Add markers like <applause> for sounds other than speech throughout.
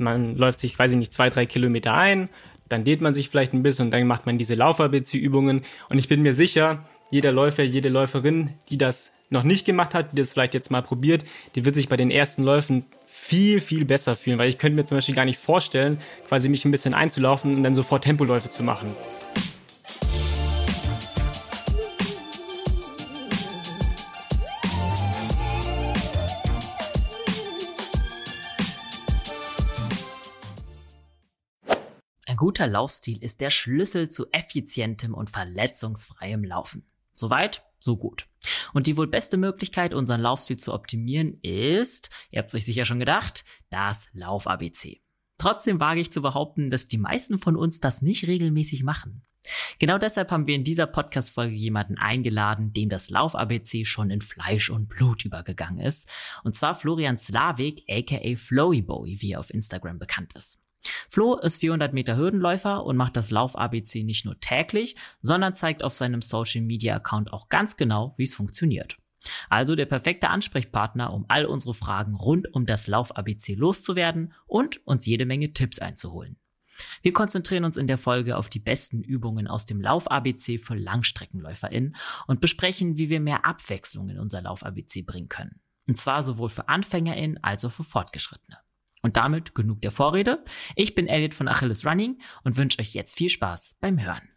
Man läuft sich, weiß ich nicht, zwei, drei Kilometer ein, dann dehnt man sich vielleicht ein bisschen und dann macht man diese Lauf-ABC-Übungen. Und ich bin mir sicher, jeder Läufer, jede Läuferin, die das noch nicht gemacht hat, die das vielleicht jetzt mal probiert, die wird sich bei den ersten Läufen viel, viel besser fühlen, weil ich könnte mir zum Beispiel gar nicht vorstellen, quasi mich ein bisschen einzulaufen und dann sofort Tempoläufe zu machen. Guter Laufstil ist der Schlüssel zu effizientem und verletzungsfreiem Laufen. Soweit, so gut. Und die wohl beste Möglichkeit, unseren Laufstil zu optimieren, ist, ihr habt es euch sicher schon gedacht, das Lauf-ABC. Trotzdem wage ich zu behaupten, dass die meisten von uns das nicht regelmäßig machen. Genau deshalb haben wir in dieser Podcast-Folge jemanden eingeladen, dem das Lauf-ABC schon in Fleisch und Blut übergegangen ist. Und zwar Florian Slavik, aka Flowy Boy, wie er auf Instagram bekannt ist. Flo ist 400 Meter Hürdenläufer und macht das Lauf-ABC nicht nur täglich, sondern zeigt auf seinem Social-Media-Account auch ganz genau, wie es funktioniert. Also der perfekte Ansprechpartner, um all unsere Fragen rund um das Lauf-ABC loszuwerden und uns jede Menge Tipps einzuholen. Wir konzentrieren uns in der Folge auf die besten Übungen aus dem Lauf-ABC für LangstreckenläuferInnen und besprechen, wie wir mehr Abwechslung in unser Lauf-ABC bringen können. Und zwar sowohl für AnfängerInnen als auch für Fortgeschrittene. Und damit genug der Vorrede. Ich bin Elliot von Achilles Running und wünsche euch jetzt viel Spaß beim Hören.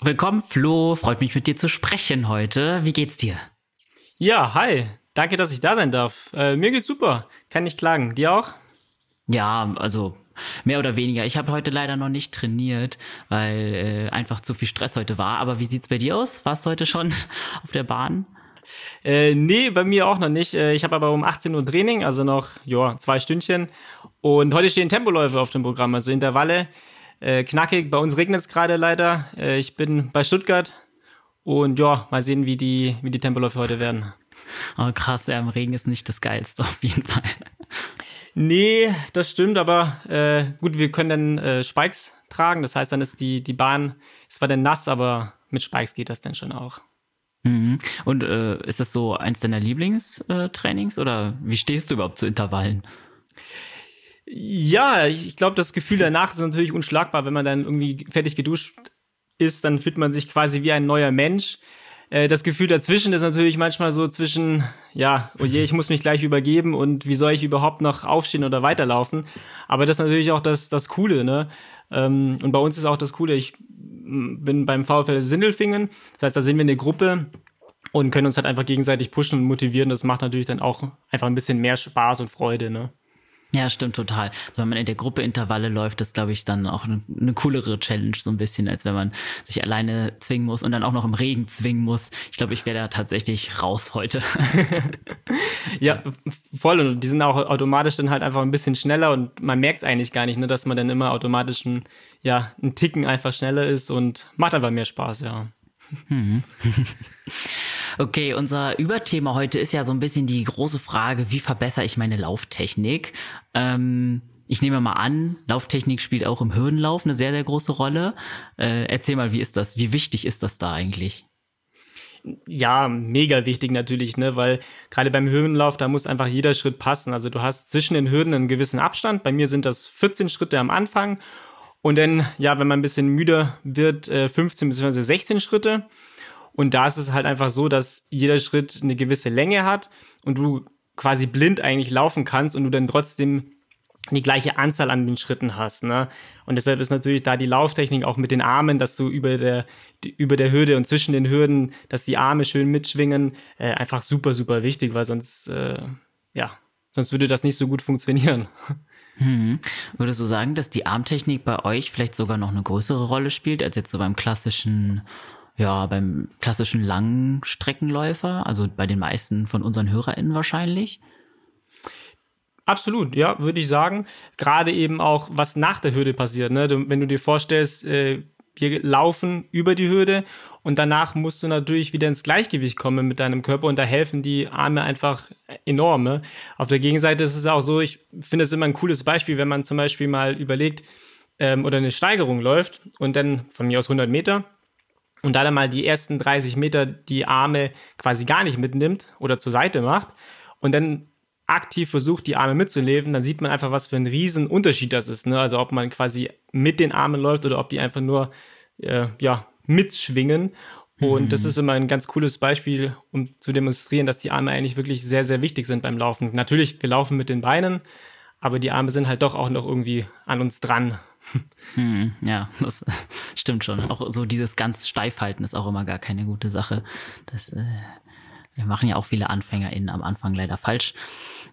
Willkommen, Flo. Freut mich mit dir zu sprechen heute. Wie geht's dir? Ja, hi. Danke, dass ich da sein darf. Äh, mir geht's super. Kann nicht klagen. Dir auch? Ja, also mehr oder weniger. Ich habe heute leider noch nicht trainiert, weil äh, einfach zu viel Stress heute war. Aber wie sieht's bei dir aus? Warst du heute schon <laughs> auf der Bahn? Äh, nee, bei mir auch noch nicht. Äh, ich habe aber um 18 Uhr Training, also noch ja, zwei Stündchen. Und heute stehen Tempoläufe auf dem Programm, also Intervalle. Äh, knackig, bei uns regnet es gerade leider. Äh, ich bin bei Stuttgart und ja, mal sehen, wie die, wie die Tempoläufe heute werden. <laughs> Oh krass, ja, im Regen ist nicht das Geilste <laughs> auf jeden Fall. Nee, das stimmt, aber äh, gut, wir können dann äh, Spikes tragen. Das heißt, dann ist die, die Bahn, es war dann nass, aber mit Spikes geht das dann schon auch. Mhm. Und äh, ist das so eins deiner Lieblingstrainings oder wie stehst du überhaupt zu Intervallen? Ja, ich glaube, das Gefühl danach ist natürlich unschlagbar, wenn man dann irgendwie fertig geduscht ist, dann fühlt man sich quasi wie ein neuer Mensch. Äh, das Gefühl dazwischen ist natürlich manchmal so zwischen, ja, oh je, ich muss mich gleich übergeben und wie soll ich überhaupt noch aufstehen oder weiterlaufen. Aber das ist natürlich auch das, das Coole, ne? Ähm, und bei uns ist auch das Coole, ich bin beim VfL Sindelfingen. Das heißt, da sind wir eine Gruppe und können uns halt einfach gegenseitig pushen und motivieren. Das macht natürlich dann auch einfach ein bisschen mehr Spaß und Freude, ne? Ja, stimmt total. Also wenn man in der Gruppe Intervalle läuft, ist, glaube ich, dann auch eine, eine, coolere Challenge, so ein bisschen, als wenn man sich alleine zwingen muss und dann auch noch im Regen zwingen muss. Ich glaube, ich wäre da tatsächlich raus heute. <laughs> ja, voll. Und die sind auch automatisch dann halt einfach ein bisschen schneller und man merkt es eigentlich gar nicht, ne, dass man dann immer automatisch ein, ja, ein Ticken einfach schneller ist und macht einfach mehr Spaß, ja. Hm. <laughs> Okay, unser Überthema heute ist ja so ein bisschen die große Frage, wie verbessere ich meine Lauftechnik? Ähm, ich nehme mal an, Lauftechnik spielt auch im Hürdenlauf eine sehr, sehr große Rolle. Äh, erzähl mal, wie ist das? Wie wichtig ist das da eigentlich? Ja, mega wichtig natürlich, ne, weil gerade beim Hürdenlauf, da muss einfach jeder Schritt passen. Also du hast zwischen den Hürden einen gewissen Abstand. Bei mir sind das 14 Schritte am Anfang und dann, ja, wenn man ein bisschen müder wird, 15 bzw. 16 Schritte. Und da ist es halt einfach so, dass jeder Schritt eine gewisse Länge hat und du quasi blind eigentlich laufen kannst und du dann trotzdem die gleiche Anzahl an den Schritten hast. Ne? Und deshalb ist natürlich da die Lauftechnik auch mit den Armen, dass du über der, über der Hürde und zwischen den Hürden, dass die Arme schön mitschwingen, äh, einfach super, super wichtig, weil sonst, äh, ja, sonst würde das nicht so gut funktionieren. <laughs> Hm. Würdest du sagen, dass die Armtechnik bei euch vielleicht sogar noch eine größere Rolle spielt, als jetzt so beim klassischen ja, beim klassischen Langstreckenläufer, also bei den meisten von unseren HörerInnen wahrscheinlich. Absolut, ja, würde ich sagen. Gerade eben auch, was nach der Hürde passiert. Ne? Wenn du dir vorstellst, äh, wir laufen über die Hürde und danach musst du natürlich wieder ins Gleichgewicht kommen mit deinem Körper und da helfen die Arme einfach enorm. Ne? Auf der Gegenseite ist es auch so, ich finde es immer ein cooles Beispiel, wenn man zum Beispiel mal überlegt ähm, oder eine Steigerung läuft und dann von mir aus 100 Meter und da dann mal die ersten 30 Meter die Arme quasi gar nicht mitnimmt oder zur Seite macht und dann aktiv versucht, die Arme mitzuleben, dann sieht man einfach, was für ein riesen Unterschied das ist. Ne? Also ob man quasi mit den Armen läuft oder ob die einfach nur äh, ja, mitschwingen. Und mhm. das ist immer ein ganz cooles Beispiel, um zu demonstrieren, dass die Arme eigentlich wirklich sehr, sehr wichtig sind beim Laufen. Natürlich, wir laufen mit den Beinen, aber die Arme sind halt doch auch noch irgendwie an uns dran. Hm, ja, das <laughs> stimmt schon. Auch so dieses ganz Steifhalten ist auch immer gar keine gute Sache. Das äh, wir machen ja auch viele AnfängerInnen am Anfang leider falsch.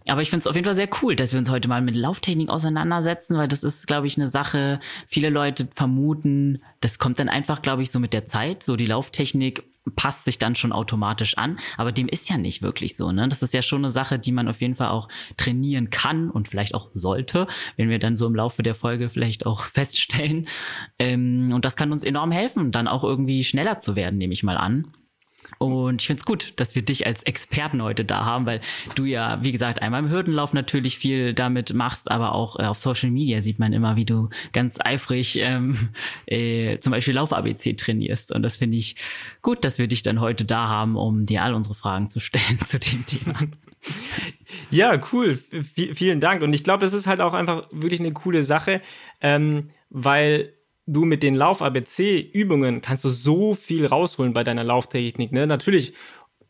Aber ich finde es auf jeden Fall sehr cool, dass wir uns heute mal mit Lauftechnik auseinandersetzen, weil das ist, glaube ich, eine Sache, viele Leute vermuten, das kommt dann einfach, glaube ich, so mit der Zeit. So die Lauftechnik passt sich dann schon automatisch an, aber dem ist ja nicht wirklich so. Ne? Das ist ja schon eine Sache, die man auf jeden Fall auch trainieren kann und vielleicht auch sollte, wenn wir dann so im Laufe der Folge vielleicht auch <laughs> feststellen. Ähm, und das kann uns enorm helfen, dann auch irgendwie schneller zu werden, nehme ich mal an. Und ich finde es gut, dass wir dich als Experten heute da haben, weil du ja, wie gesagt, einmal im Hürdenlauf natürlich viel damit machst, aber auch äh, auf Social Media sieht man immer, wie du ganz eifrig ähm, äh, zum Beispiel Lauf-ABC trainierst. Und das finde ich gut, dass wir dich dann heute da haben, um dir all unsere Fragen zu stellen <laughs> zu dem Thema. Ja, cool. V vielen Dank. Und ich glaube, das ist halt auch einfach wirklich eine coole Sache, ähm, weil du mit den Lauf-ABC-Übungen kannst du so viel rausholen bei deiner Lauftechnik. Ne? Natürlich,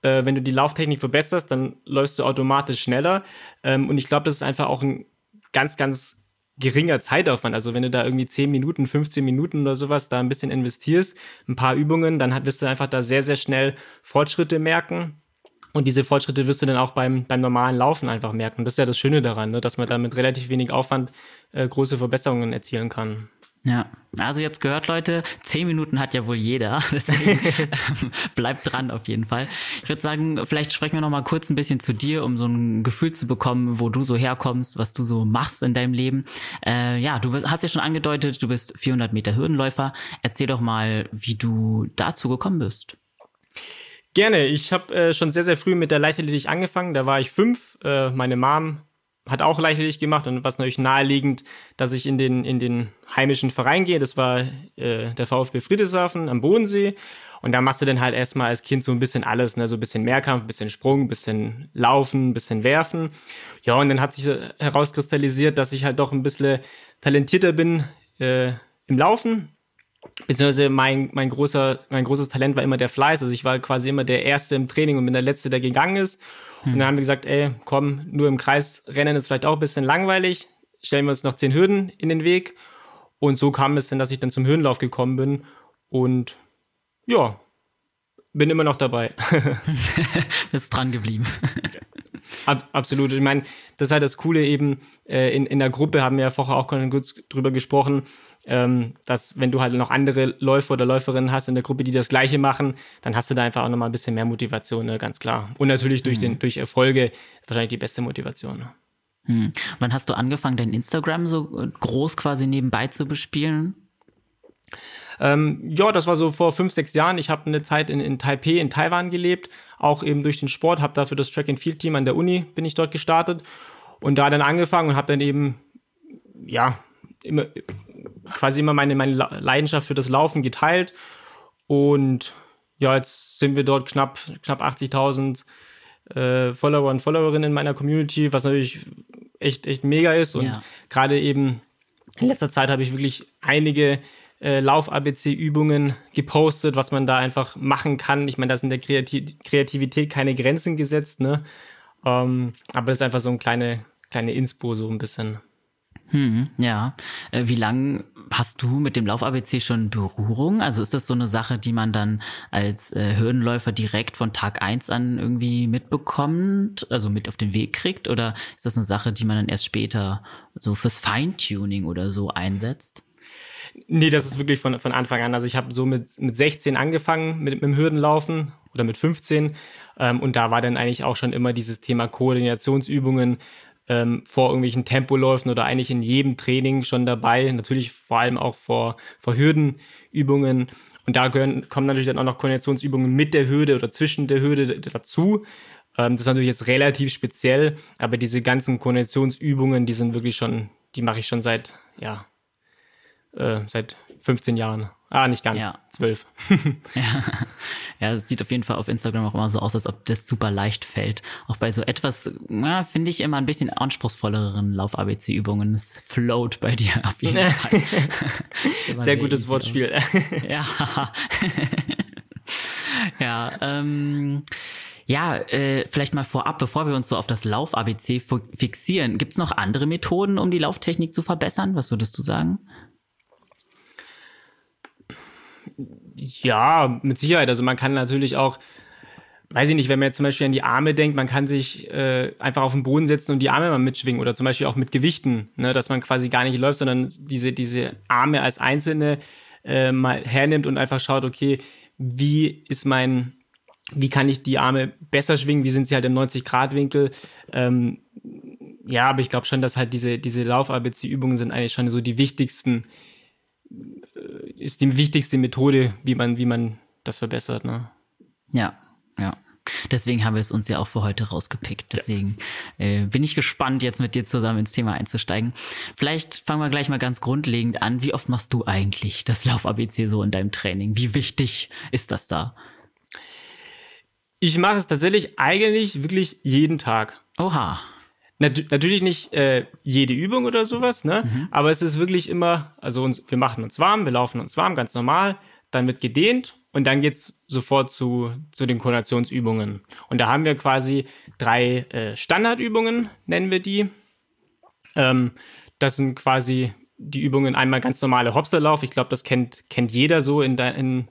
äh, wenn du die Lauftechnik verbesserst, dann läufst du automatisch schneller. Ähm, und ich glaube, das ist einfach auch ein ganz, ganz geringer Zeitaufwand. Also wenn du da irgendwie 10 Minuten, 15 Minuten oder sowas da ein bisschen investierst, ein paar Übungen, dann wirst du einfach da sehr, sehr schnell Fortschritte merken. Und diese Fortschritte wirst du dann auch beim, beim normalen Laufen einfach merken. Das ist ja das Schöne daran, ne? dass man da mit relativ wenig Aufwand äh, große Verbesserungen erzielen kann. Ja, also ihr habt gehört, Leute, zehn Minuten hat ja wohl jeder, <laughs> deswegen ähm, bleibt dran auf jeden Fall. Ich würde sagen, vielleicht sprechen wir noch mal kurz ein bisschen zu dir, um so ein Gefühl zu bekommen, wo du so herkommst, was du so machst in deinem Leben. Äh, ja, du bist, hast ja schon angedeutet, du bist 400 Meter Hürdenläufer. Erzähl doch mal, wie du dazu gekommen bist. Gerne. Ich habe äh, schon sehr, sehr früh mit der Leichtathletik angefangen. Da war ich fünf. Äh, meine Mom hat auch Leichtathletik gemacht und was natürlich naheliegend, dass ich in den, in den heimischen Verein gehe. Das war äh, der VfB Friedrichshafen am Bodensee. Und da machst du dann halt erstmal als Kind so ein bisschen alles, ne? so ein bisschen Mehrkampf, ein bisschen Sprung, ein bisschen Laufen, ein bisschen Werfen. Ja, und dann hat sich herauskristallisiert, dass ich halt doch ein bisschen talentierter bin äh, im Laufen. Beziehungsweise mein, mein, großer, mein großes Talent war immer der Fleiß. Also ich war quasi immer der Erste im Training und bin der Letzte, der gegangen ist. Hm. Und dann haben wir gesagt, ey, komm, nur im Kreis rennen ist vielleicht auch ein bisschen langweilig. Stellen wir uns noch zehn Hürden in den Weg. Und so kam es dann, dass ich dann zum Hürdenlauf gekommen bin. Und ja, bin immer noch dabei. <laughs> Bist dran geblieben. Ab, absolut. Ich meine, das ist halt das Coole eben, äh, in, in der Gruppe haben wir ja vorher auch kurz drüber gesprochen, ähm, dass wenn du halt noch andere Läufer oder Läuferinnen hast in der Gruppe, die das Gleiche machen, dann hast du da einfach auch nochmal ein bisschen mehr Motivation, ne, ganz klar. Und natürlich durch, mhm. den, durch Erfolge wahrscheinlich die beste Motivation. Ne? Hm. Wann hast du angefangen, dein Instagram so groß quasi nebenbei zu bespielen? Ähm, ja, das war so vor fünf, sechs Jahren. Ich habe eine Zeit in, in Taipei, in Taiwan gelebt, auch eben durch den Sport, habe dafür das Track and Field Team an der Uni bin ich dort gestartet und da dann angefangen und habe dann eben ja immer quasi immer meine, meine Leidenschaft für das Laufen geteilt. Und ja, jetzt sind wir dort knapp, knapp 80.000 äh, Follower und Followerinnen in meiner Community, was natürlich echt, echt mega ist. Und ja. gerade eben in letzter Zeit habe ich wirklich einige äh, Lauf-ABC-Übungen gepostet, was man da einfach machen kann. Ich meine, da sind der Kreativ Kreativität keine Grenzen gesetzt, ne? Ähm, aber das ist einfach so ein kleine, kleine Inspo, so ein bisschen. Hm, ja. Äh, wie lange hast du mit dem Lauf-ABC schon Berührung? Also ist das so eine Sache, die man dann als äh, Hürdenläufer direkt von Tag eins an irgendwie mitbekommt, also mit auf den Weg kriegt? Oder ist das eine Sache, die man dann erst später so fürs Feintuning oder so einsetzt? Nee, das ist wirklich von, von Anfang an. Also ich habe so mit, mit 16 angefangen mit, mit dem Hürdenlaufen oder mit 15. Ähm, und da war dann eigentlich auch schon immer dieses Thema Koordinationsübungen, ähm, vor irgendwelchen Tempoläufen oder eigentlich in jedem Training schon dabei. Natürlich vor allem auch vor, vor Hürdenübungen. Und da gehören, kommen natürlich dann auch noch Koordinationsübungen mit der Hürde oder zwischen der Hürde dazu. Ähm, das ist natürlich jetzt relativ speziell, aber diese ganzen Koordinationsübungen, die sind wirklich schon, die mache ich schon seit, ja, äh, seit 15 Jahren. Ah, nicht ganz. Ja. Zwölf. <laughs> Ja. ja, es sieht auf jeden Fall auf Instagram auch immer so aus, als ob das super leicht fällt. Auch bei so etwas, ja, finde ich immer ein bisschen anspruchsvolleren Lauf-ABC-Übungen. Es float bei dir auf jeden <laughs> Fall. <laughs> sehr gutes Wortspiel. ja. ja, ähm, ja, äh, vielleicht mal vorab, bevor wir uns so auf das Lauf-ABC fixieren, gibt es noch andere Methoden, um die Lauftechnik zu verbessern? Was würdest du sagen? Ja, mit Sicherheit. Also man kann natürlich auch, weiß ich nicht, wenn man jetzt zum Beispiel an die Arme denkt, man kann sich äh, einfach auf den Boden setzen und die Arme mal mitschwingen oder zum Beispiel auch mit Gewichten, ne, dass man quasi gar nicht läuft, sondern diese, diese Arme als einzelne äh, mal hernimmt und einfach schaut, okay, wie ist mein, wie kann ich die Arme besser schwingen, wie sind sie halt im 90-Grad-Winkel. Ähm, ja, aber ich glaube schon, dass halt diese, diese Lauf-ABC-Übungen sind eigentlich schon so die wichtigsten, ist die wichtigste Methode, wie man, wie man das verbessert. Ne? Ja, ja. Deswegen haben wir es uns ja auch für heute rausgepickt. Deswegen ja. äh, bin ich gespannt, jetzt mit dir zusammen ins Thema einzusteigen. Vielleicht fangen wir gleich mal ganz grundlegend an. Wie oft machst du eigentlich das Lauf-ABC so in deinem Training? Wie wichtig ist das da? Ich mache es tatsächlich eigentlich wirklich jeden Tag. Oha. Nat natürlich nicht äh, jede Übung oder sowas, ne? Mhm. Aber es ist wirklich immer, also uns, wir machen uns warm, wir laufen uns warm, ganz normal. Dann wird gedehnt und dann geht's sofort zu, zu den Koordinationsübungen. Und da haben wir quasi drei äh, Standardübungen, nennen wir die. Ähm, das sind quasi die Übungen einmal ganz normale Hopserlauf. Ich glaube, das kennt, kennt jeder so in, in,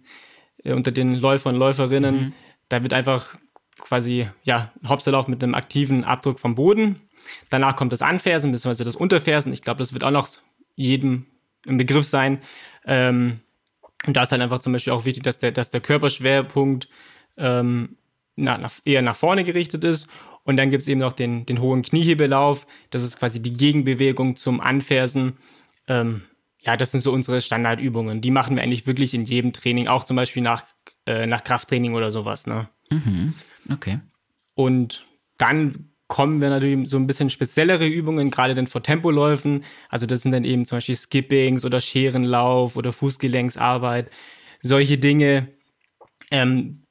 äh, unter den Läufern und Läuferinnen. Mhm. Da wird einfach quasi, ja, Hopserlauf mit einem aktiven Abdruck vom Boden. Danach kommt das Anfersen bzw. das Unterfersen. Ich glaube, das wird auch noch jedem im Begriff sein. Ähm, und da ist halt einfach zum Beispiel auch wichtig, dass der, dass der Körperschwerpunkt ähm, na, nach, eher nach vorne gerichtet ist. Und dann gibt es eben noch den, den hohen Kniehebellauf. Das ist quasi die Gegenbewegung zum Anfersen. Ähm, ja, das sind so unsere Standardübungen. Die machen wir eigentlich wirklich in jedem Training, auch zum Beispiel nach, äh, nach Krafttraining oder sowas. Ne? Mhm. Okay. Und dann kommen wir natürlich so ein bisschen speziellere Übungen, gerade dann vor Tempoläufen. Also das sind dann eben zum Beispiel Skippings oder Scherenlauf oder Fußgelenksarbeit. Solche Dinge. Ähm,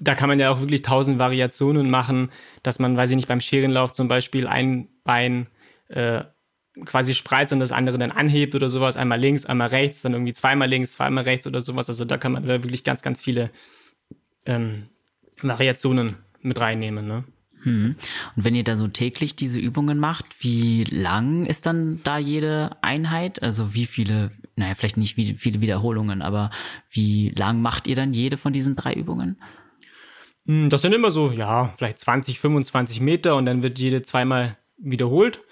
da kann man ja auch wirklich tausend Variationen machen, dass man, weiß ich nicht, beim Scherenlauf zum Beispiel ein Bein äh, quasi spreizt und das andere dann anhebt oder sowas. Einmal links, einmal rechts, dann irgendwie zweimal links, zweimal rechts oder sowas. Also da kann man wirklich ganz, ganz viele ähm, Variationen mit reinnehmen. Ne? Hm. Und wenn ihr da so täglich diese Übungen macht, wie lang ist dann da jede Einheit? Also wie viele, naja, vielleicht nicht wie viele Wiederholungen, aber wie lang macht ihr dann jede von diesen drei Übungen? Hm, das sind immer so, ja, vielleicht 20, 25 Meter und dann wird jede zweimal wiederholt.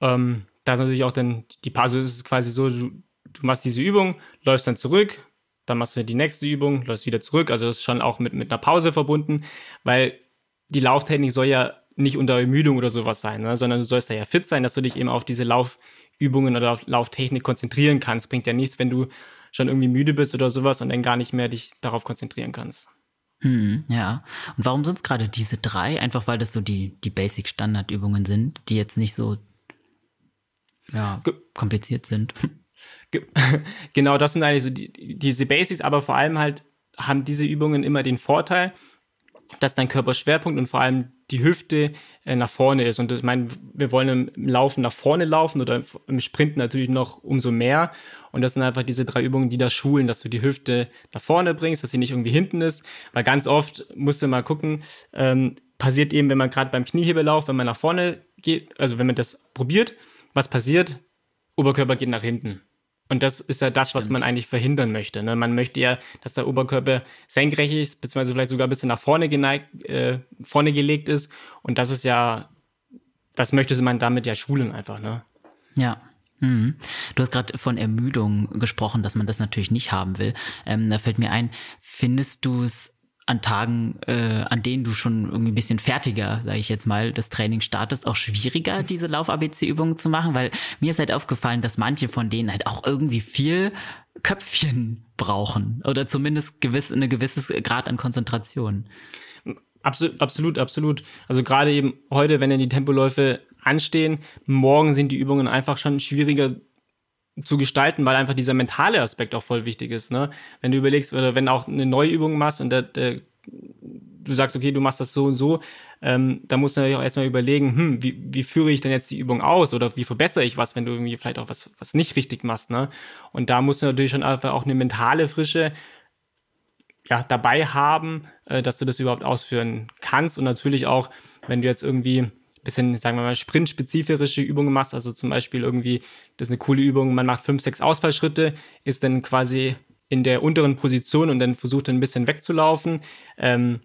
Ähm, da ist natürlich auch dann die Pause ist quasi so, du, du machst diese Übung, läufst dann zurück, dann machst du die nächste Übung, läufst wieder zurück. Also das ist schon auch mit, mit einer Pause verbunden, weil die Lauftechnik soll ja nicht unter Ermüdung oder sowas sein, ne? sondern du sollst ja fit sein, dass du dich eben auf diese Laufübungen oder auf Lauftechnik konzentrieren kannst. Bringt ja nichts, wenn du schon irgendwie müde bist oder sowas und dann gar nicht mehr dich darauf konzentrieren kannst. Hm, ja. Und warum sind es gerade diese drei? Einfach weil das so die, die Basic-Standardübungen sind, die jetzt nicht so ja, kompliziert sind. <laughs> Genau, das sind eigentlich so die, diese Basics, aber vor allem halt haben diese Übungen immer den Vorteil, dass dein Körperschwerpunkt und vor allem die Hüfte äh, nach vorne ist. Und ich meine, wir wollen im Laufen nach vorne laufen oder im Sprinten natürlich noch umso mehr. Und das sind einfach diese drei Übungen, die das schulen, dass du die Hüfte nach vorne bringst, dass sie nicht irgendwie hinten ist. Weil ganz oft musst du mal gucken, ähm, passiert eben, wenn man gerade beim Kniehebelauf, wenn man nach vorne geht, also wenn man das probiert, was passiert? Oberkörper geht nach hinten. Und das ist ja das, Stimmt. was man eigentlich verhindern möchte. Ne? Man möchte ja, dass der Oberkörper senkrecht ist, beziehungsweise vielleicht sogar ein bisschen nach vorne geneigt, äh, vorne gelegt ist. Und das ist ja, das möchte man damit ja schulen einfach, ne? Ja. Mhm. Du hast gerade von Ermüdung gesprochen, dass man das natürlich nicht haben will. Ähm, da fällt mir ein, findest du es an Tagen, äh, an denen du schon irgendwie ein bisschen fertiger, sage ich jetzt mal, das Training startest, auch schwieriger, diese Lauf-ABC-Übungen zu machen? Weil mir ist halt aufgefallen, dass manche von denen halt auch irgendwie viel Köpfchen brauchen oder zumindest gewiss, eine gewisses Grad an Konzentration. Absolut, absolut, absolut. Also gerade eben heute, wenn ja die Tempoläufe anstehen, morgen sind die Übungen einfach schon schwieriger zu gestalten, weil einfach dieser mentale Aspekt auch voll wichtig ist. Ne? Wenn du überlegst, oder wenn auch eine neue Übung machst und der, der, du sagst, okay, du machst das so und so, ähm, da musst du natürlich auch erstmal überlegen, hm, wie, wie führe ich denn jetzt die Übung aus oder wie verbessere ich was, wenn du irgendwie vielleicht auch was, was nicht richtig machst. Ne? Und da musst du natürlich schon einfach auch eine mentale Frische ja, dabei haben, äh, dass du das überhaupt ausführen kannst. Und natürlich auch, wenn du jetzt irgendwie bisschen, sagen wir mal, sprintspezifische Übungen machst, also zum Beispiel irgendwie, das ist eine coole Übung, man macht fünf, sechs Ausfallschritte, ist dann quasi in der unteren Position und dann versucht dann ein bisschen wegzulaufen. Ähm,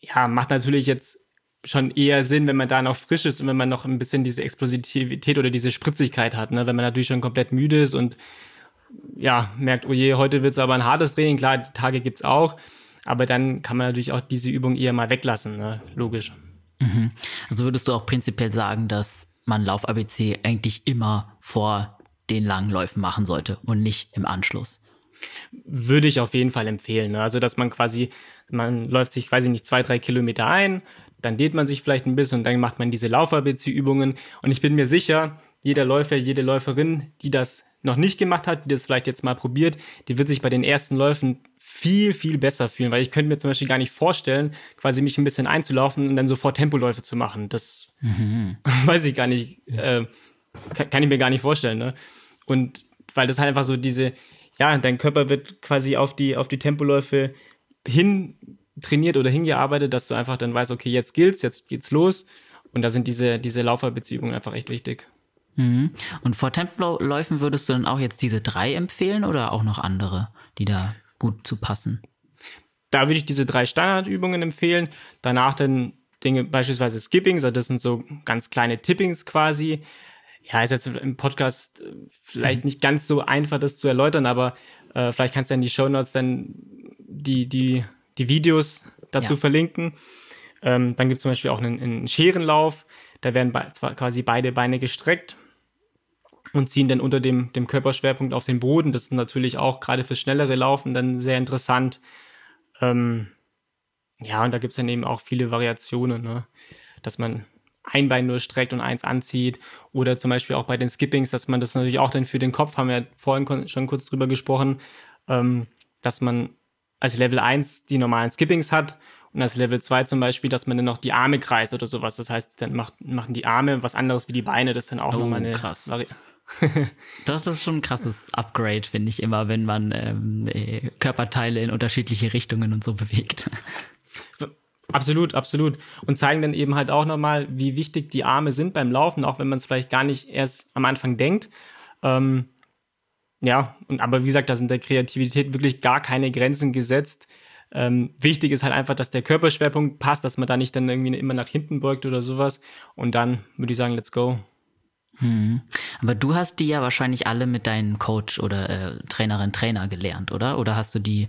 ja, macht natürlich jetzt schon eher Sinn, wenn man da noch frisch ist und wenn man noch ein bisschen diese Explosivität oder diese Spritzigkeit hat, ne? wenn man natürlich schon komplett müde ist und ja, merkt, oh je, heute wird es aber ein hartes Training, klar, die Tage gibt's auch, aber dann kann man natürlich auch diese Übung eher mal weglassen, ne? logisch. Mhm. Also würdest du auch prinzipiell sagen, dass man Lauf-ABC eigentlich immer vor den langen Läufen machen sollte und nicht im Anschluss? Würde ich auf jeden Fall empfehlen. Ne? Also, dass man quasi, man läuft sich quasi nicht zwei, drei Kilometer ein, dann dehnt man sich vielleicht ein bisschen und dann macht man diese Lauf-ABC-Übungen. Und ich bin mir sicher, jeder Läufer, jede Läuferin, die das noch nicht gemacht hat, die das vielleicht jetzt mal probiert, die wird sich bei den ersten Läufen viel, viel besser fühlen, weil ich könnte mir zum Beispiel gar nicht vorstellen, quasi mich ein bisschen einzulaufen und dann sofort Tempoläufe zu machen. Das mhm. <laughs> weiß ich gar nicht, äh, kann, kann, ich mir gar nicht vorstellen. Ne? Und weil das halt einfach so diese, ja, dein Körper wird quasi auf die, auf die Tempoläufe hin trainiert oder hingearbeitet, dass du einfach dann weißt, okay, jetzt gilt's, jetzt geht's los. Und da sind diese, diese Lauferbeziehungen einfach echt wichtig. Mhm. Und vor Tempoläufen würdest du dann auch jetzt diese drei empfehlen oder auch noch andere, die da gut zu passen? Da würde ich diese drei Standardübungen empfehlen. Danach dann Dinge, beispielsweise Skippings, also das sind so ganz kleine Tippings quasi. Ja, ist jetzt im Podcast äh, vielleicht mhm. nicht ganz so einfach, das zu erläutern, aber äh, vielleicht kannst du in die Show Notes dann die, die, die Videos dazu ja. verlinken. Ähm, dann gibt es zum Beispiel auch einen, einen Scherenlauf. Da werden be quasi beide Beine gestreckt und ziehen dann unter dem, dem Körperschwerpunkt auf den Boden. Das ist natürlich auch gerade für schnellere Laufen dann sehr interessant. Ähm, ja, und da gibt es dann eben auch viele Variationen, ne? dass man ein Bein nur streckt und eins anzieht. Oder zum Beispiel auch bei den Skippings, dass man das natürlich auch dann für den Kopf, haben wir ja vorhin schon kurz drüber gesprochen, ähm, dass man als Level 1 die normalen Skippings hat und als Level 2 zum Beispiel, dass man dann noch die Arme kreist oder sowas. Das heißt, dann macht, machen die Arme was anderes wie die Beine. Das ist dann auch oh, nochmal eine krass. Vari das, das ist schon ein krasses Upgrade, finde ich immer, wenn man ähm, äh, Körperteile in unterschiedliche Richtungen und so bewegt. Absolut, absolut. Und zeigen dann eben halt auch nochmal, wie wichtig die Arme sind beim Laufen, auch wenn man es vielleicht gar nicht erst am Anfang denkt. Ähm, ja, und aber wie gesagt, da sind der Kreativität wirklich gar keine Grenzen gesetzt. Ähm, wichtig ist halt einfach, dass der Körperschwerpunkt passt, dass man da nicht dann irgendwie immer nach hinten beugt oder sowas. Und dann würde ich sagen, let's go. Hm. Aber du hast die ja wahrscheinlich alle mit deinem Coach oder äh, Trainerin, Trainer gelernt, oder? Oder hast du die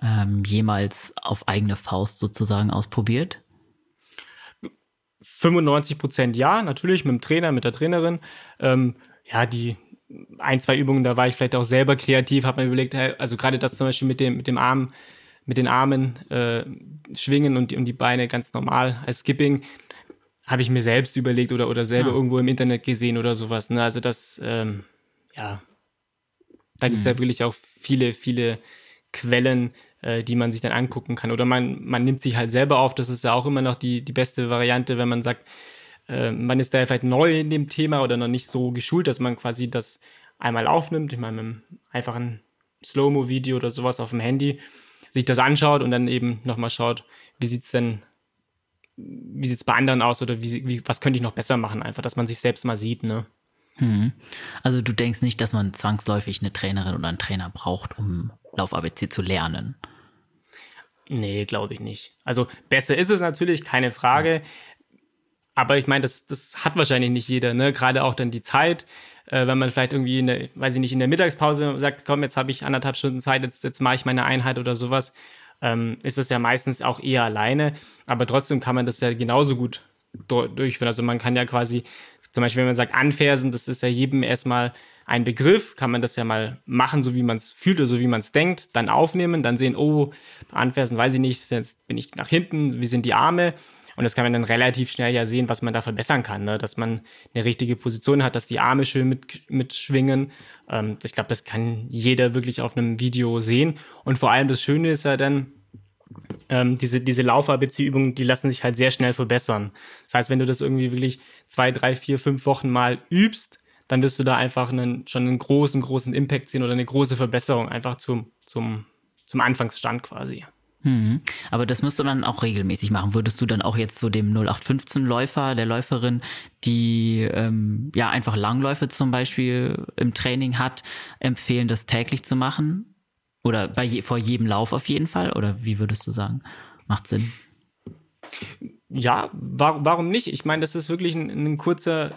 ähm, jemals auf eigene Faust sozusagen ausprobiert? 95 Prozent ja, natürlich mit dem Trainer, mit der Trainerin. Ähm, ja, die ein, zwei Übungen, da war ich vielleicht auch selber kreativ, habe mir überlegt, also gerade das zum Beispiel mit dem, mit dem Arm, mit den Armen äh, schwingen und die, und die Beine ganz normal als Skipping habe ich mir selbst überlegt oder, oder selber ja. irgendwo im Internet gesehen oder sowas. Ne? Also das, ähm, ja, da gibt es mhm. ja wirklich auch viele, viele Quellen, äh, die man sich dann angucken kann. Oder man, man nimmt sich halt selber auf. Das ist ja auch immer noch die, die beste Variante, wenn man sagt, äh, man ist da vielleicht neu in dem Thema oder noch nicht so geschult, dass man quasi das einmal aufnimmt. Ich meine, mit einem einfachen Slow-Mo-Video oder sowas auf dem Handy sich das anschaut und dann eben nochmal schaut, wie sieht es denn wie sieht es bei anderen aus oder wie, wie, was könnte ich noch besser machen, einfach, dass man sich selbst mal sieht, ne? Hm. Also du denkst nicht, dass man zwangsläufig eine Trainerin oder einen Trainer braucht, um Lauf-ABC zu lernen? Nee, glaube ich nicht. Also besser ist es natürlich, keine Frage. Ja. Aber ich meine, das, das hat wahrscheinlich nicht jeder, ne? Gerade auch dann die Zeit, äh, wenn man vielleicht irgendwie in der, weiß ich nicht, in der Mittagspause sagt, komm, jetzt habe ich anderthalb Stunden Zeit, jetzt, jetzt mache ich meine Einheit oder sowas ähm, ist es ja meistens auch eher alleine, aber trotzdem kann man das ja genauso gut durchführen. Also man kann ja quasi, zum Beispiel, wenn man sagt anfersen, das ist ja jedem erstmal ein Begriff, kann man das ja mal machen, so wie man es fühlt oder so wie man es denkt, dann aufnehmen, dann sehen, oh, anfersen, weiß ich nicht, jetzt bin ich nach hinten, wie sind die Arme, Und das kann man dann relativ schnell ja sehen, was man da verbessern kann, ne? dass man eine richtige Position hat, dass die Arme schön mit, mitschwingen. Ähm, ich glaube, das kann jeder wirklich auf einem Video sehen. Und vor allem das Schöne ist ja dann, ähm, diese, diese Lauf-ABC-Übungen, die lassen sich halt sehr schnell verbessern. Das heißt, wenn du das irgendwie wirklich zwei, drei, vier, fünf Wochen mal übst, dann wirst du da einfach einen, schon einen großen, großen Impact sehen oder eine große Verbesserung einfach zum, zum, zum Anfangsstand quasi. Hm. Aber das müsst du dann auch regelmäßig machen. Würdest du dann auch jetzt so dem 0815-Läufer, der Läuferin, die ähm, ja einfach Langläufe zum Beispiel im Training hat, empfehlen, das täglich zu machen? Oder bei je, vor jedem Lauf auf jeden Fall? Oder wie würdest du sagen? Macht Sinn. Ja, war, warum nicht? Ich meine, das ist wirklich ein, ein, kurzer,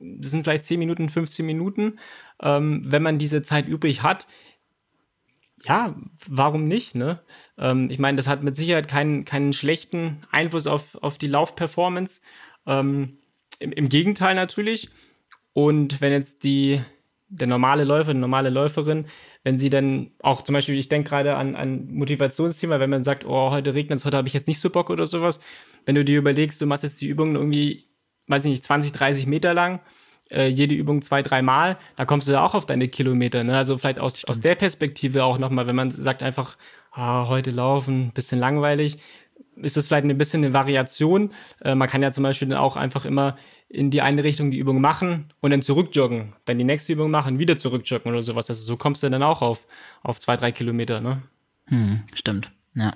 das sind vielleicht 10 Minuten, 15 Minuten. Ähm, wenn man diese Zeit übrig hat, ja, warum nicht? Ne? Ähm, ich meine, das hat mit Sicherheit keinen, keinen schlechten Einfluss auf, auf die Laufperformance. Ähm, im, Im Gegenteil natürlich. Und wenn jetzt die, der normale Läufer, die normale Läuferin wenn sie dann auch zum Beispiel, ich denke gerade an ein Motivationsthema, wenn man sagt, oh, heute regnet es, heute habe ich jetzt nicht so Bock oder sowas. Wenn du dir überlegst, du machst jetzt die Übung irgendwie, weiß ich nicht, 20, 30 Meter lang, äh, jede Übung zwei, dreimal, da kommst du ja auch auf deine Kilometer. Ne? Also vielleicht aus, aus der Perspektive auch nochmal, wenn man sagt einfach, ah, heute laufen, bisschen langweilig, ist das vielleicht ein bisschen eine Variation. Äh, man kann ja zum Beispiel dann auch einfach immer in die eine Richtung die Übung machen und dann zurückjoggen, dann die nächste Übung machen, wieder zurückjoggen oder sowas. Also so kommst du dann auch auf, auf zwei, drei Kilometer, ne? Hm, stimmt, ja.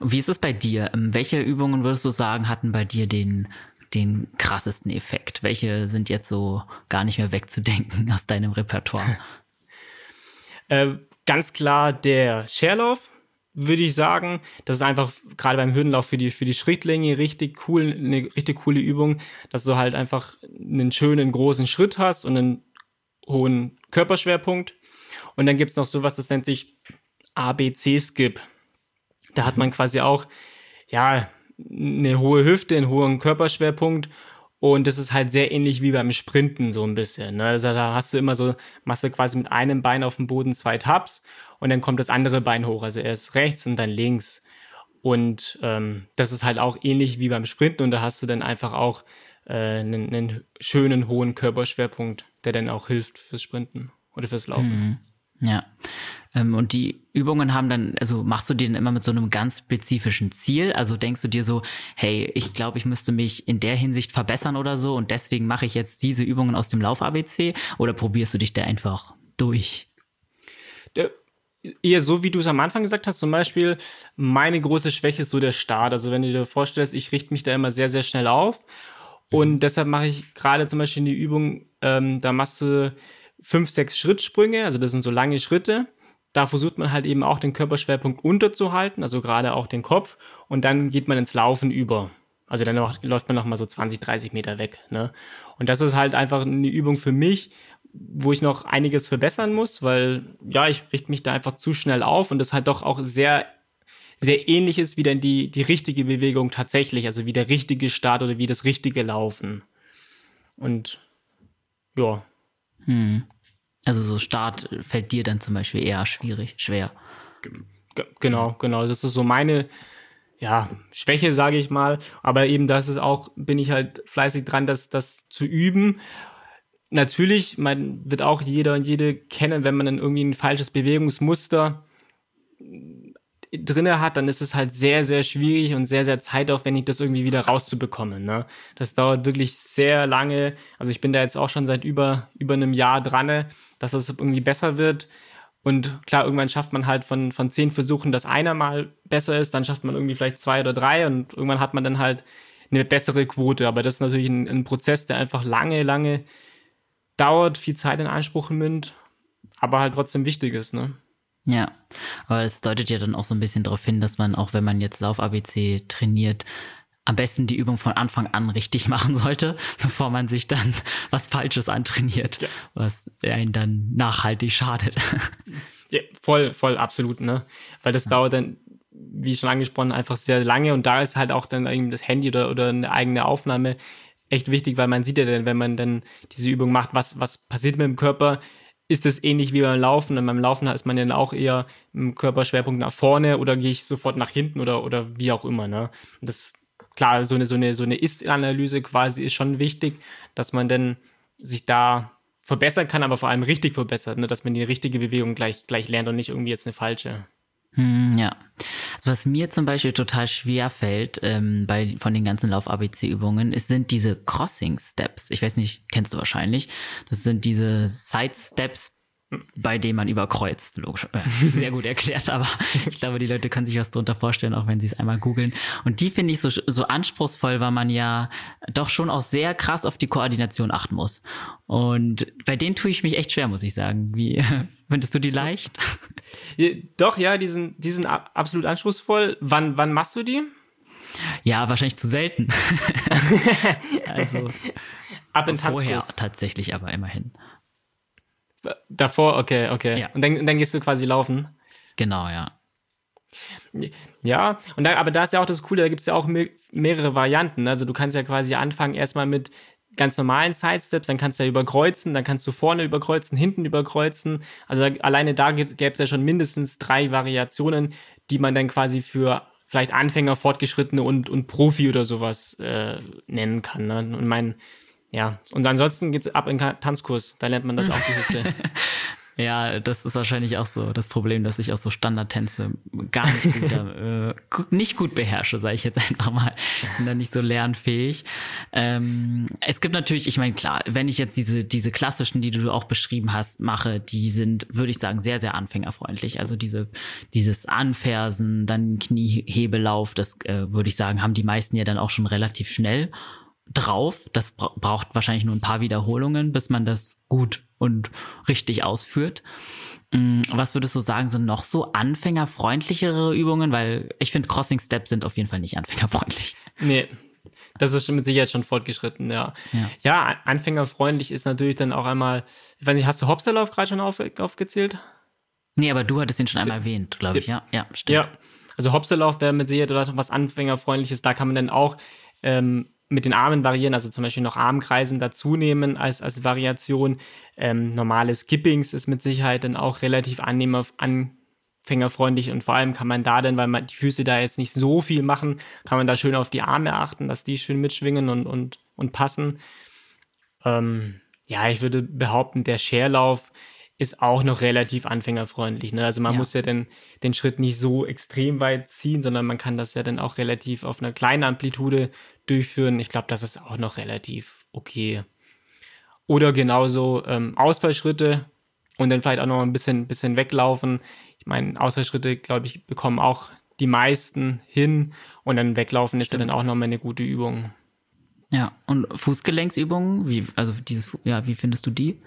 Wie ist es bei dir? Ähm, welche Übungen würdest du sagen, hatten bei dir den, den krassesten Effekt? Welche sind jetzt so gar nicht mehr wegzudenken aus deinem Repertoire? <laughs> äh, ganz klar der Scherlauf würde ich sagen. Das ist einfach gerade beim Hürdenlauf für die, für die Schrittlänge richtig cool, eine richtig coole Übung, dass du halt einfach einen schönen großen Schritt hast und einen hohen Körperschwerpunkt. Und dann gibt's noch sowas, das nennt sich ABC-Skip. Da hat man quasi auch, ja, eine hohe Hüfte, einen hohen Körperschwerpunkt und das ist halt sehr ähnlich wie beim Sprinten so ein bisschen. Ne? Also da hast du immer so, machst du quasi mit einem Bein auf dem Boden zwei Tabs und dann kommt das andere Bein hoch. Also erst rechts und dann links. Und ähm, das ist halt auch ähnlich wie beim Sprinten und da hast du dann einfach auch äh, einen, einen schönen hohen Körperschwerpunkt, der dann auch hilft fürs Sprinten oder fürs Laufen. Mhm. Ja. Ähm, und die Übungen haben dann, also machst du die dann immer mit so einem ganz spezifischen Ziel? Also denkst du dir so, hey, ich glaube, ich müsste mich in der Hinsicht verbessern oder so und deswegen mache ich jetzt diese Übungen aus dem Lauf-ABC oder probierst du dich da einfach durch? Der eher so, wie du es am Anfang gesagt hast, zum Beispiel, meine große Schwäche ist so der Start. Also wenn du dir vorstellst, ich richte mich da immer sehr, sehr schnell auf. Und mhm. deshalb mache ich gerade zum Beispiel die Übung, ähm, da machst du fünf, sechs Schrittsprünge, also das sind so lange Schritte da versucht man halt eben auch den Körperschwerpunkt unterzuhalten, also gerade auch den Kopf, und dann geht man ins Laufen über. Also dann noch, läuft man noch mal so 20, 30 Meter weg. Ne? Und das ist halt einfach eine Übung für mich, wo ich noch einiges verbessern muss, weil ja, ich richte mich da einfach zu schnell auf und das halt doch auch sehr sehr ähnlich ist wie dann die, die richtige Bewegung tatsächlich, also wie der richtige Start oder wie das richtige Laufen. Und ja. Hm. Also so Start fällt dir dann zum Beispiel eher schwierig, schwer. Genau, genau. Das ist so meine ja, Schwäche, sage ich mal. Aber eben das ist auch, bin ich halt fleißig dran, das, das zu üben. Natürlich, man wird auch jeder und jede kennen, wenn man dann irgendwie ein falsches Bewegungsmuster drinne hat, dann ist es halt sehr, sehr schwierig und sehr, sehr zeitaufwendig, das irgendwie wieder rauszubekommen. Ne? Das dauert wirklich sehr lange. Also ich bin da jetzt auch schon seit über, über einem Jahr dran, dass das irgendwie besser wird. Und klar, irgendwann schafft man halt von, von zehn Versuchen, dass einer mal besser ist, dann schafft man irgendwie vielleicht zwei oder drei und irgendwann hat man dann halt eine bessere Quote. Aber das ist natürlich ein, ein Prozess, der einfach lange, lange dauert, viel Zeit in Anspruch nimmt, aber halt trotzdem wichtig ist, ne? Ja, aber es deutet ja dann auch so ein bisschen darauf hin, dass man auch, wenn man jetzt Lauf-ABC trainiert, am besten die Übung von Anfang an richtig <laughs> machen sollte, bevor man sich dann <laughs> was Falsches antrainiert, ja. was einen dann nachhaltig schadet. <laughs> Ja, voll, voll, absolut, ne? Weil das ja. dauert dann, wie schon angesprochen, einfach sehr lange und da ist halt auch dann irgendwie das Handy oder, oder eine eigene Aufnahme echt wichtig, weil man sieht ja dann, wenn man dann diese Übung macht, was, was passiert mit dem Körper, ist es ähnlich wie beim Laufen. Und beim Laufen ist man dann auch eher im Körperschwerpunkt nach vorne oder gehe ich sofort nach hinten oder, oder wie auch immer. Ne? Das klar, so eine, so eine, so eine Ist-Analyse quasi ist schon wichtig, dass man dann sich da verbessern kann, aber vor allem richtig verbessert, ne? dass man die richtige Bewegung gleich, gleich lernt und nicht irgendwie jetzt eine falsche. Hm, ja. Also was mir zum Beispiel total schwer fällt ähm, bei von den ganzen Lauf-ABC-Übungen, sind diese Crossing-Steps. Ich weiß nicht, kennst du wahrscheinlich. Das sind diese Side-Steps bei dem man überkreuzt. Logisch. Äh, <laughs> sehr gut erklärt, aber ich glaube, die Leute können sich was darunter vorstellen, auch wenn sie es einmal googeln. Und die finde ich so, so anspruchsvoll, weil man ja doch schon auch sehr krass auf die Koordination achten muss. Und bei denen tue ich mich echt schwer, muss ich sagen. Wie <laughs> findest du die leicht? Doch, ja, die sind, die sind absolut anspruchsvoll. Wann, wann machst du die? Ja, wahrscheinlich zu selten. <laughs> also ab in vorher tatsächlich, aber immerhin. Davor, okay, okay. Ja. Und dann, dann gehst du quasi laufen. Genau, ja. Ja, und da, aber da ist ja auch das Coole, da gibt es ja auch me mehrere Varianten. Also du kannst ja quasi anfangen erstmal mit ganz normalen Sidesteps, dann kannst du ja überkreuzen, dann kannst du vorne überkreuzen, hinten überkreuzen. Also da, alleine da gäbe es ja schon mindestens drei Variationen, die man dann quasi für vielleicht Anfänger, Fortgeschrittene und, und Profi oder sowas äh, nennen kann. Ne? Und mein, ja, und ansonsten geht's ab in Tanzkurs, da lernt man das auch die Hüfte. <laughs> Ja, das ist wahrscheinlich auch so das Problem, dass ich auch so Standardtänze gar nicht gut, <laughs> äh, nicht gut beherrsche, sage ich jetzt <laughs> einfach mal. Bin da nicht so lernfähig. Ähm, es gibt natürlich, ich meine, klar, wenn ich jetzt diese, diese klassischen, die du auch beschrieben hast, mache, die sind, würde ich sagen, sehr, sehr anfängerfreundlich. Also diese, dieses Anfersen, dann Kniehebelauf, das äh, würde ich sagen, haben die meisten ja dann auch schon relativ schnell drauf. Das braucht wahrscheinlich nur ein paar Wiederholungen, bis man das gut und richtig ausführt. Mm, was würdest du sagen, sind noch so anfängerfreundlichere Übungen? Weil ich finde, Crossing Steps sind auf jeden Fall nicht anfängerfreundlich. Nee, das ist mit Sicherheit schon fortgeschritten, ja. Ja, ja anfängerfreundlich ist natürlich dann auch einmal, ich weiß nicht, hast du Hopserlauf gerade schon auf, aufgezählt? Nee, aber du hattest ihn schon einmal erwähnt, glaube ich, ja. Ja, stimmt. Ja, also Hopserlauf wäre mit Sicherheit was anfängerfreundliches, da kann man dann auch ähm, mit den Armen variieren, also zum Beispiel noch Armkreisen dazu nehmen als, als Variation. Ähm, normale Skippings ist mit Sicherheit dann auch relativ annehmer, anfängerfreundlich und vor allem kann man da dann, weil man die Füße da jetzt nicht so viel machen, kann man da schön auf die Arme achten, dass die schön mitschwingen und, und, und passen. Ähm, ja, ich würde behaupten, der Scherlauf ist auch noch relativ anfängerfreundlich. Ne? Also man ja. muss ja den, den Schritt nicht so extrem weit ziehen, sondern man kann das ja dann auch relativ auf einer kleinen Amplitude durchführen. Ich glaube, das ist auch noch relativ okay. Oder genauso ähm, Ausfallschritte und dann vielleicht auch noch ein bisschen, bisschen weglaufen. Ich meine, Ausfallschritte, glaube ich, bekommen auch die meisten hin und dann weglaufen Stimmt. ist ja dann auch nochmal eine gute Übung. Ja, und Fußgelenksübungen, wie, also dieses, ja, wie findest du die?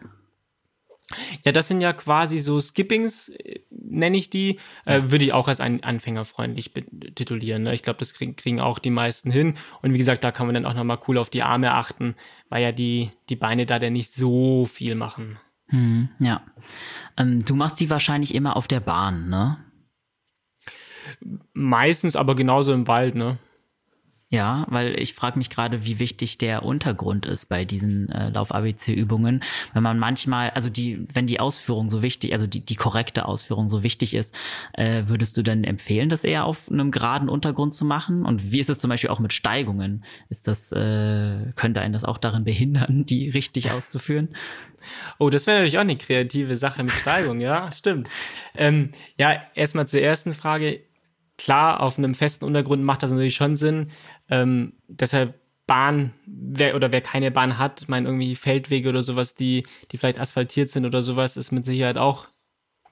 Ja, das sind ja quasi so Skippings, äh, nenne ich die. Äh, ja. Äh, würde ich auch als ein anfängerfreundlich titulieren. Ne? Ich glaube, das krieg, kriegen auch die meisten hin. Und wie gesagt, da kann man dann auch nochmal cool auf die Arme achten, weil ja die, die Beine da dann nicht so viel machen. Hm, ja. Ähm, du machst die wahrscheinlich immer auf der Bahn, ne? Meistens, aber genauso im Wald, ne? Ja, weil ich frage mich gerade, wie wichtig der Untergrund ist bei diesen äh, Lauf-ABC-Übungen. Wenn man manchmal, also die, wenn die Ausführung so wichtig, also die, die korrekte Ausführung so wichtig ist, äh, würdest du dann empfehlen, das eher auf einem geraden Untergrund zu machen? Und wie ist es zum Beispiel auch mit Steigungen? Ist das, äh, könnte einen das auch darin behindern, die richtig auszuführen? Oh, das wäre natürlich auch eine kreative Sache mit Steigung, ja, stimmt. Ähm, ja, erstmal zur ersten Frage klar, auf einem festen Untergrund macht das natürlich schon Sinn. Ähm, deshalb Bahn, wer oder wer keine Bahn hat, mein irgendwie Feldwege oder sowas, die, die vielleicht asphaltiert sind oder sowas, ist mit Sicherheit auch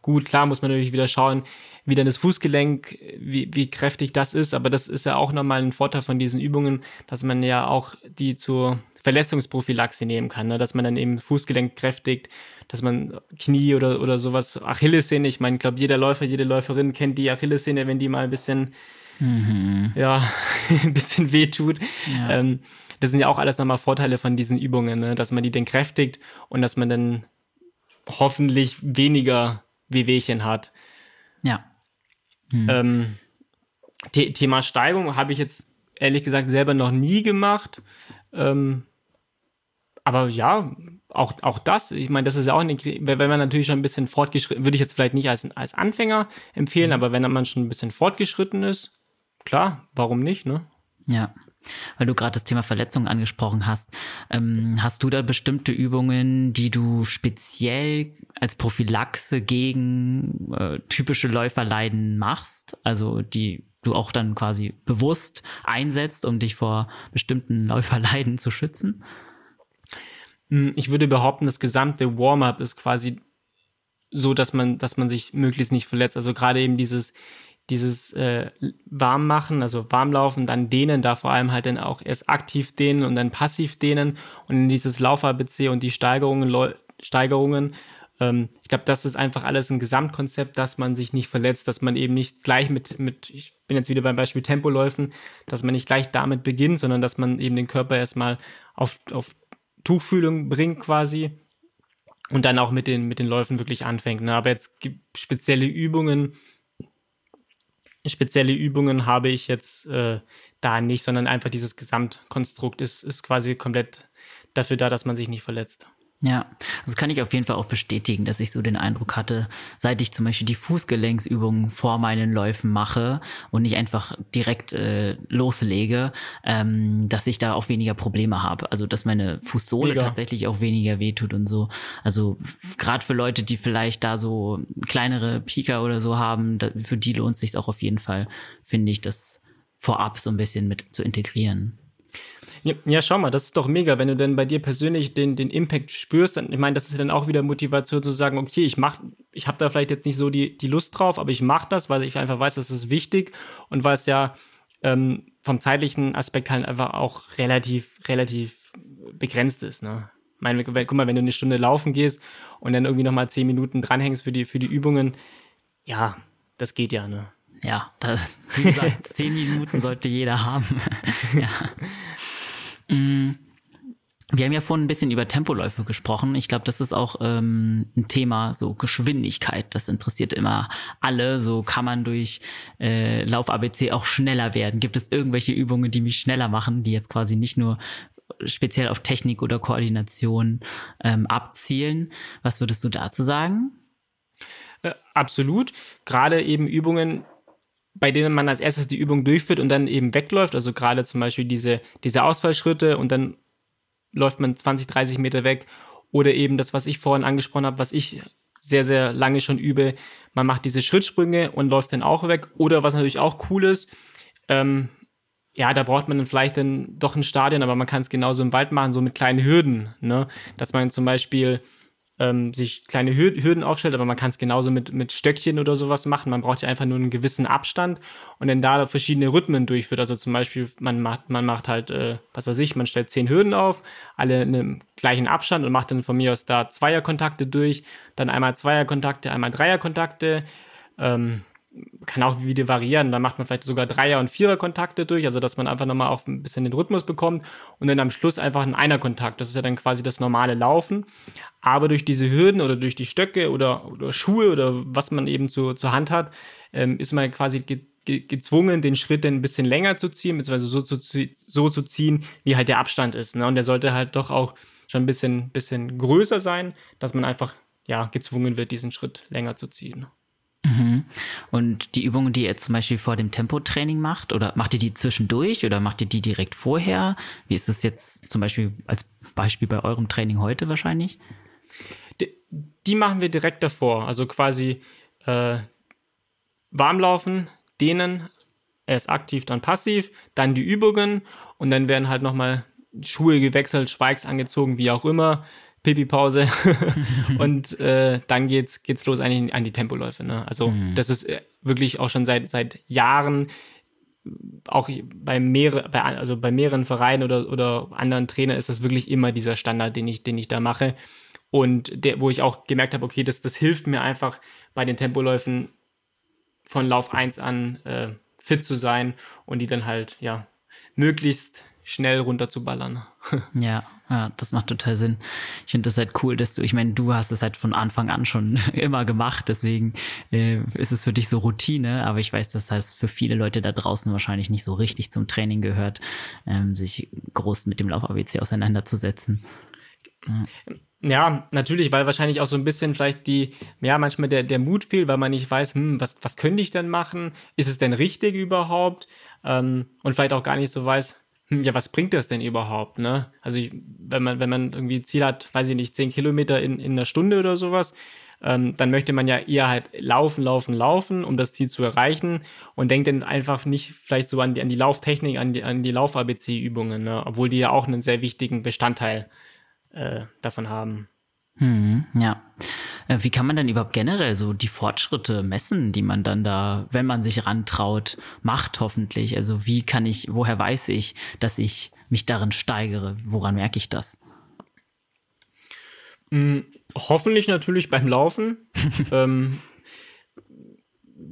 gut. Klar muss man natürlich wieder schauen, wie dann das Fußgelenk, wie, wie kräftig das ist, aber das ist ja auch nochmal ein Vorteil von diesen Übungen, dass man ja auch die zur Verletzungsprophylaxe nehmen kann, ne? dass man dann eben Fußgelenk kräftigt, dass man Knie oder, oder sowas, Achillessehne, ich meine, ich glaube, jeder Läufer, jede Läuferin kennt die Achillessehne, wenn die mal ein bisschen, mhm. ja, <laughs> ein bisschen wehtut. Ja. Ähm, das sind ja auch alles nochmal Vorteile von diesen Übungen, ne? dass man die dann kräftigt und dass man dann hoffentlich weniger Wehwehchen hat. Ja. Mhm. Ähm, Thema Steigung habe ich jetzt ehrlich gesagt selber noch nie gemacht. Ähm, aber ja, auch, auch das, ich meine, das ist ja auch eine, wenn man natürlich schon ein bisschen fortgeschritten, würde ich jetzt vielleicht nicht als, als Anfänger empfehlen, mhm. aber wenn man schon ein bisschen fortgeschritten ist, klar, warum nicht, ne? Ja. Weil du gerade das Thema Verletzungen angesprochen hast, ähm, hast du da bestimmte Übungen, die du speziell als Prophylaxe gegen äh, typische Läuferleiden machst? Also die du auch dann quasi bewusst einsetzt, um dich vor bestimmten <laughs> Läuferleiden zu schützen? Hm, ich würde behaupten, das gesamte Warm-up ist quasi so, dass man, dass man sich möglichst nicht verletzt. Also gerade eben dieses, dieses äh, Warmmachen, also Warmlaufen, dann dehnen, da vor allem halt dann auch erst aktiv dehnen und dann passiv dehnen und dieses Lauf-ABC und die Steigerungen, Steigerungen ähm, ich glaube, das ist einfach alles ein Gesamtkonzept, dass man sich nicht verletzt, dass man eben nicht gleich mit, mit, ich bin jetzt wieder beim Beispiel Tempoläufen, dass man nicht gleich damit beginnt, sondern dass man eben den Körper erstmal auf, auf Tuchfühlung bringt quasi und dann auch mit den, mit den Läufen wirklich anfängt. Ne? Aber jetzt gibt spezielle Übungen, spezielle Übungen habe ich jetzt äh, da nicht, sondern einfach dieses Gesamtkonstrukt ist, ist quasi komplett dafür da, dass man sich nicht verletzt. Ja, das kann ich auf jeden Fall auch bestätigen, dass ich so den Eindruck hatte, seit ich zum Beispiel die Fußgelenksübungen vor meinen Läufen mache und nicht einfach direkt äh, loslege, ähm, dass ich da auch weniger Probleme habe. Also dass meine Fußsohle Mega. tatsächlich auch weniger wehtut und so. Also gerade für Leute, die vielleicht da so kleinere Pika oder so haben, da, für die lohnt sich auch auf jeden Fall, finde ich, das vorab so ein bisschen mit zu integrieren. Ja, ja, schau mal, das ist doch mega, wenn du dann bei dir persönlich den, den Impact spürst. Dann, ich meine, das ist dann auch wieder Motivation zu sagen, okay, ich mach, ich habe da vielleicht jetzt nicht so die, die Lust drauf, aber ich mache das, weil ich einfach weiß, das ist wichtig und weil es ja ähm, vom zeitlichen Aspekt halt einfach auch relativ, relativ begrenzt ist. Ne? Ich meine, guck mal, wenn du eine Stunde laufen gehst und dann irgendwie nochmal zehn Minuten dranhängst für die, für die Übungen, ja, das geht ja, ne? Ja, das, <laughs> wie gesagt, <laughs> zehn Minuten sollte jeder haben. <laughs> ja. Mm. Wir haben ja vorhin ein bisschen über Tempoläufe gesprochen. Ich glaube, das ist auch ähm, ein Thema, so Geschwindigkeit. Das interessiert immer alle. So kann man durch äh, Lauf-ABC auch schneller werden. Gibt es irgendwelche Übungen, die mich schneller machen, die jetzt quasi nicht nur speziell auf Technik oder Koordination ähm, abzielen? Was würdest du dazu sagen? Äh, absolut. Gerade eben Übungen, bei denen man als erstes die Übung durchführt und dann eben wegläuft. Also gerade zum Beispiel diese, diese Ausfallschritte und dann läuft man 20, 30 Meter weg. Oder eben das, was ich vorhin angesprochen habe, was ich sehr, sehr lange schon übe. Man macht diese Schrittsprünge und läuft dann auch weg. Oder was natürlich auch cool ist, ähm, ja, da braucht man dann vielleicht dann doch ein Stadion, aber man kann es genauso im Wald machen, so mit kleinen Hürden, ne? Dass man zum Beispiel ähm, sich kleine Hürden aufstellt, aber man kann es genauso mit, mit Stöckchen oder sowas machen. Man braucht ja einfach nur einen gewissen Abstand und dann da verschiedene Rhythmen durchführt. Also zum Beispiel, man macht, man macht halt, äh, was weiß ich, man stellt zehn Hürden auf, alle in einem gleichen Abstand und macht dann von mir aus da Zweierkontakte durch, dann einmal Zweierkontakte, einmal Dreierkontakte, ähm, kann auch wieder variieren. Dann macht man vielleicht sogar Dreier- und Vierer-Kontakte durch, also dass man einfach nochmal auch ein bisschen den Rhythmus bekommt und dann am Schluss einfach ein Einer-Kontakt. Das ist ja dann quasi das normale Laufen. Aber durch diese Hürden oder durch die Stöcke oder, oder Schuhe oder was man eben zu, zur Hand hat, ähm, ist man quasi ge ge gezwungen, den Schritt dann ein bisschen länger zu ziehen, beziehungsweise so zu, so zu ziehen, wie halt der Abstand ist. Ne? Und der sollte halt doch auch schon ein bisschen, bisschen größer sein, dass man einfach ja, gezwungen wird, diesen Schritt länger zu ziehen. Mhm. Und die Übungen, die ihr zum Beispiel vor dem Tempotraining macht, oder macht ihr die zwischendurch oder macht ihr die direkt vorher? Wie ist das jetzt zum Beispiel als Beispiel bei eurem Training heute wahrscheinlich? Die, die machen wir direkt davor. Also quasi äh, warmlaufen, dehnen, erst aktiv, dann passiv, dann die Übungen und dann werden halt nochmal Schuhe gewechselt, Spikes angezogen, wie auch immer. Pipi-Pause <laughs> und äh, dann geht's, geht's los eigentlich an die Tempoläufe. Ne? Also mhm. das ist äh, wirklich auch schon seit, seit Jahren auch bei, mehrere, bei, also bei mehreren Vereinen oder, oder anderen Trainern ist das wirklich immer dieser Standard, den ich, den ich da mache. Und der, wo ich auch gemerkt habe, okay, das, das hilft mir einfach bei den Tempoläufen von Lauf 1 an äh, fit zu sein und die dann halt, ja, möglichst schnell runterzuballern. <laughs> ja, ja, das macht total Sinn. Ich finde das halt cool, dass du, ich meine, du hast es halt von Anfang an schon <laughs> immer gemacht, deswegen äh, ist es für dich so Routine, aber ich weiß, dass das für viele Leute da draußen wahrscheinlich nicht so richtig zum Training gehört, ähm, sich groß mit dem Lauf-ABC auseinanderzusetzen. Ja. Ja, natürlich, weil wahrscheinlich auch so ein bisschen vielleicht die, ja, manchmal der, der Mut fehlt, weil man nicht weiß, hm, was, was könnte ich denn machen? Ist es denn richtig überhaupt? Ähm, und vielleicht auch gar nicht so weiß, ja, was bringt das denn überhaupt, ne? Also ich, wenn man, wenn man irgendwie Ziel hat, weiß ich nicht, zehn Kilometer in, in einer Stunde oder sowas, ähm, dann möchte man ja eher halt laufen, laufen, laufen, um das Ziel zu erreichen und denkt dann einfach nicht vielleicht so an die, an die Lauftechnik, an die, an die Lauf-ABC-Übungen, ne? obwohl die ja auch einen sehr wichtigen Bestandteil äh, davon haben. Hm, ja. Äh, wie kann man denn überhaupt generell so die Fortschritte messen, die man dann da, wenn man sich rantraut, macht hoffentlich? Also wie kann ich, woher weiß ich, dass ich mich darin steigere? Woran merke ich das? Hm, hoffentlich natürlich beim Laufen. <laughs> ähm,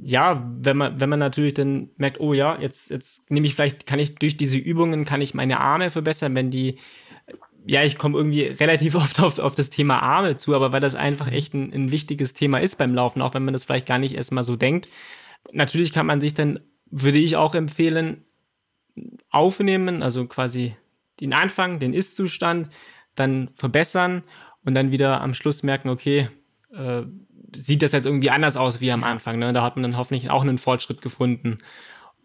ja, wenn man, wenn man natürlich dann merkt, oh ja, jetzt, jetzt nehme ich vielleicht, kann ich durch diese Übungen, kann ich meine Arme verbessern, wenn die, ja, ich komme irgendwie relativ <laughs> oft auf, auf das Thema Arme zu, aber weil das einfach echt ein, ein wichtiges Thema ist beim Laufen, auch wenn man das vielleicht gar nicht erstmal so denkt. Natürlich kann man sich dann, würde ich auch empfehlen, aufnehmen, also quasi den Anfang, den Ist-Zustand, dann verbessern und dann wieder am Schluss merken, okay, äh, sieht das jetzt irgendwie anders aus wie am Anfang. Ne? Da hat man dann hoffentlich auch einen Fortschritt gefunden.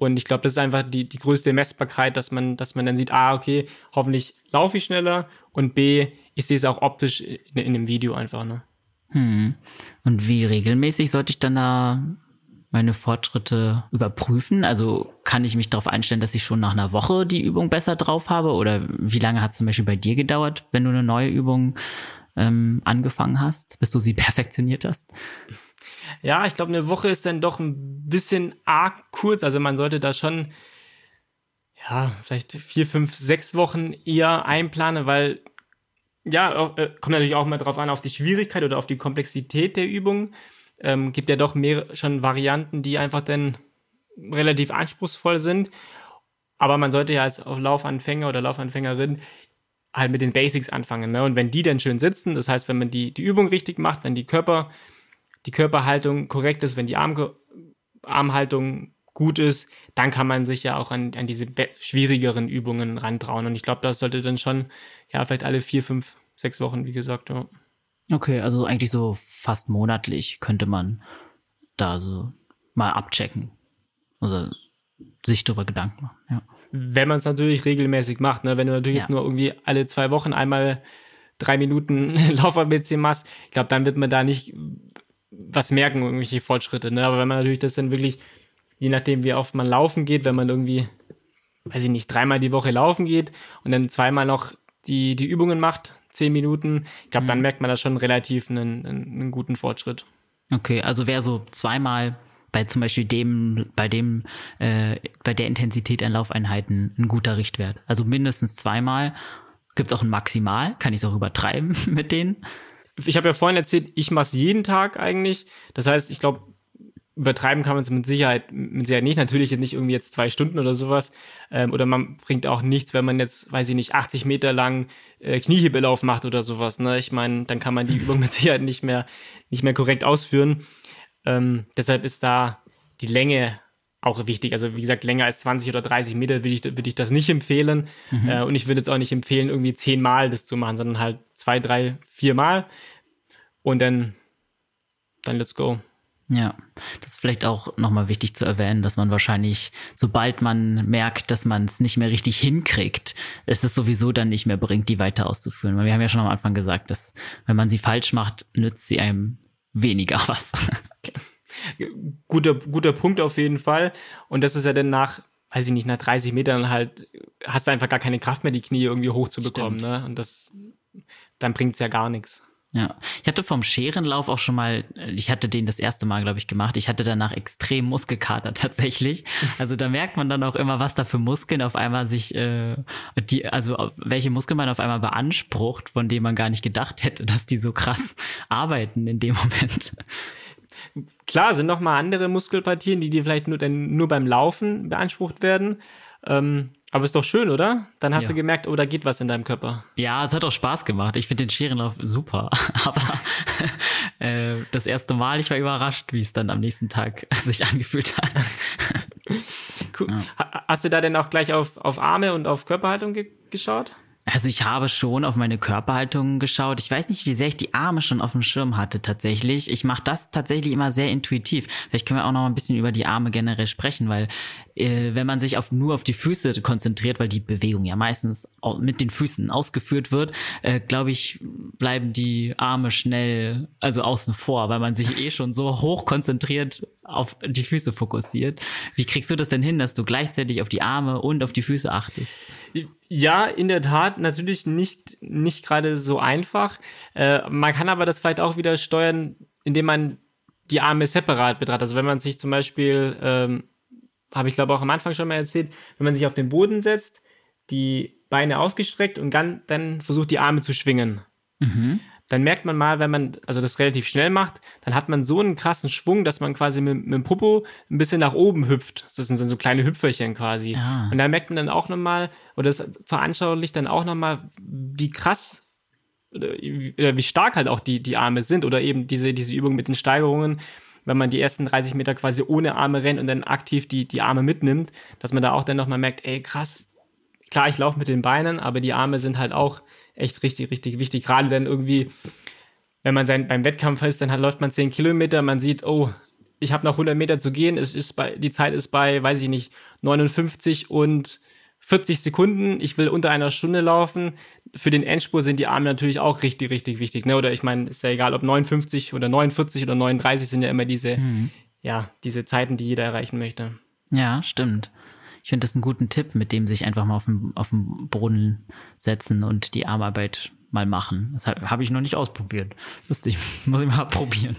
Und ich glaube, das ist einfach die, die größte Messbarkeit, dass man, dass man dann sieht, ah, okay, hoffentlich laufe ich schneller und B, ich sehe es auch optisch in, in dem Video einfach. Ne? Hm. Und wie regelmäßig sollte ich dann da meine Fortschritte überprüfen? Also kann ich mich darauf einstellen, dass ich schon nach einer Woche die Übung besser drauf habe? Oder wie lange hat es zum Beispiel bei dir gedauert, wenn du eine neue Übung ähm, angefangen hast, bis du sie <laughs> perfektioniert hast? Ja, ich glaube, eine Woche ist dann doch ein bisschen arg kurz. Also man sollte da schon, ja, vielleicht vier, fünf, sechs Wochen eher einplanen, weil, ja, äh, kommt natürlich auch mal drauf an, auf die Schwierigkeit oder auf die Komplexität der Übung. Ähm, gibt ja doch mehr schon Varianten, die einfach dann relativ anspruchsvoll sind. Aber man sollte ja als Laufanfänger oder Laufanfängerin halt mit den Basics anfangen. Ne? Und wenn die dann schön sitzen, das heißt, wenn man die, die Übung richtig macht, wenn die Körper, die Körperhaltung korrekt ist, wenn die Arm, Armhaltung gut ist, dann kann man sich ja auch an, an diese schwierigeren Übungen rantrauen. Und ich glaube, das sollte dann schon, ja, vielleicht alle vier, fünf, sechs Wochen, wie gesagt. Ja. Okay, also eigentlich so fast monatlich könnte man da so mal abchecken. Oder sich darüber Gedanken machen, ja. Wenn man es natürlich regelmäßig macht, ne? Wenn du natürlich ja. jetzt nur irgendwie alle zwei Wochen einmal drei Minuten <laughs> Lauf-ABC machst, ich glaube, dann wird man da nicht was merken, irgendwelche Fortschritte, ne? Aber wenn man natürlich das dann wirklich, je nachdem, wie oft man laufen geht, wenn man irgendwie, weiß ich nicht, dreimal die Woche laufen geht und dann zweimal noch die, die Übungen macht, zehn Minuten, ich glaube, mhm. dann merkt man da schon relativ einen, einen, guten Fortschritt. Okay, also wer so zweimal bei zum Beispiel dem, bei dem, äh, bei der Intensität an Laufeinheiten ein guter Richtwert. Also mindestens zweimal. Gibt es auch ein Maximal? Kann ich es auch übertreiben <laughs> mit denen? Ich habe ja vorhin erzählt, ich mache es jeden Tag eigentlich. Das heißt, ich glaube, übertreiben kann man es mit Sicherheit, mit Sicherheit nicht. Natürlich nicht irgendwie jetzt zwei Stunden oder sowas. Ähm, oder man bringt auch nichts, wenn man jetzt, weiß ich nicht, 80 Meter lang äh, Kniehebelauf macht oder sowas. Ne? Ich meine, dann kann man die <laughs> Übung mit Sicherheit nicht mehr, nicht mehr korrekt ausführen. Ähm, deshalb ist da die Länge auch wichtig. Also wie gesagt, länger als 20 oder 30 Meter würde ich, würde ich das nicht empfehlen. Mhm. Äh, und ich würde jetzt auch nicht empfehlen, irgendwie zehnmal das zu machen, sondern halt zwei, drei, vier Mal. Und dann, dann let's go. Ja, das ist vielleicht auch nochmal wichtig zu erwähnen, dass man wahrscheinlich, sobald man merkt, dass man es nicht mehr richtig hinkriegt, ist es sowieso dann nicht mehr bringt, die weiter auszuführen. Weil wir haben ja schon am Anfang gesagt, dass wenn man sie falsch macht, nützt sie einem weniger <laughs> was. Guter, guter Punkt auf jeden Fall. Und das ist ja dann nach, weiß ich nicht, nach 30 Metern halt, hast du einfach gar keine Kraft mehr, die Knie irgendwie hochzubekommen. Ne? Und das, dann bringt es ja gar nichts. Ja, ich hatte vom Scherenlauf auch schon mal, ich hatte den das erste Mal, glaube ich, gemacht. Ich hatte danach extrem Muskelkater <laughs> tatsächlich. Also da merkt man dann auch immer, was da für Muskeln auf einmal sich, äh, die, also welche Muskeln man auf einmal beansprucht, von denen man gar nicht gedacht hätte, dass die so krass <laughs> arbeiten in dem Moment. Klar, sind noch mal andere Muskelpartien, die dir vielleicht nur, dann nur beim Laufen beansprucht werden. Ähm, aber ist doch schön, oder? Dann hast ja. du gemerkt, oh, da geht was in deinem Körper. Ja, es hat auch Spaß gemacht. Ich finde den Scherenlauf super. <laughs> Aber äh, das erste Mal, ich war überrascht, wie es dann am nächsten Tag <laughs> sich angefühlt hat. cool. Ja. Hast du da denn auch gleich auf, auf Arme und auf Körperhaltung ge geschaut? Also ich habe schon auf meine Körperhaltung geschaut. Ich weiß nicht, wie sehr ich die Arme schon auf dem Schirm hatte tatsächlich. Ich mache das tatsächlich immer sehr intuitiv. Vielleicht können wir auch noch ein bisschen über die Arme generell sprechen, weil äh, wenn man sich auf, nur auf die Füße konzentriert, weil die Bewegung ja meistens mit den Füßen ausgeführt wird, äh, glaube ich, bleiben die Arme schnell also außen vor, weil man sich eh schon so hoch konzentriert auf die Füße fokussiert. Wie kriegst du das denn hin, dass du gleichzeitig auf die Arme und auf die Füße achtest? Ja, in der Tat, natürlich nicht, nicht gerade so einfach. Äh, man kann aber das vielleicht auch wieder steuern, indem man die Arme separat betrachtet. Also wenn man sich zum Beispiel, ähm, habe ich glaube auch am Anfang schon mal erzählt, wenn man sich auf den Boden setzt, die Beine ausgestreckt und dann, dann versucht die Arme zu schwingen. Mhm dann merkt man mal, wenn man also das relativ schnell macht, dann hat man so einen krassen Schwung, dass man quasi mit, mit dem Popo ein bisschen nach oben hüpft. Das sind so kleine Hüpferchen quasi. Ah. Und da merkt man dann auch nochmal, oder das veranschaulicht dann auch nochmal, wie krass oder wie stark halt auch die, die Arme sind oder eben diese, diese Übung mit den Steigerungen, wenn man die ersten 30 Meter quasi ohne Arme rennt und dann aktiv die, die Arme mitnimmt, dass man da auch dann nochmal merkt, ey krass, klar, ich laufe mit den Beinen, aber die Arme sind halt auch echt richtig, richtig wichtig. Gerade dann irgendwie, wenn man sein, beim Wettkampf ist, dann hat, läuft man 10 Kilometer, man sieht, oh, ich habe noch 100 Meter zu gehen, es ist bei, die Zeit ist bei, weiß ich nicht, 59 und 40 Sekunden, ich will unter einer Stunde laufen. Für den Endspur sind die Arme natürlich auch richtig, richtig wichtig. Ne? Oder ich meine, ist ja egal, ob 59 oder 49 oder 39 sind ja immer diese, mhm. ja, diese Zeiten, die jeder erreichen möchte. Ja, stimmt. Ich finde das einen guten Tipp, mit dem sich einfach mal auf den, auf den Boden setzen und die Armarbeit mal machen. Das habe hab ich noch nicht ausprobiert. Lustig, <laughs> muss ich mal probieren.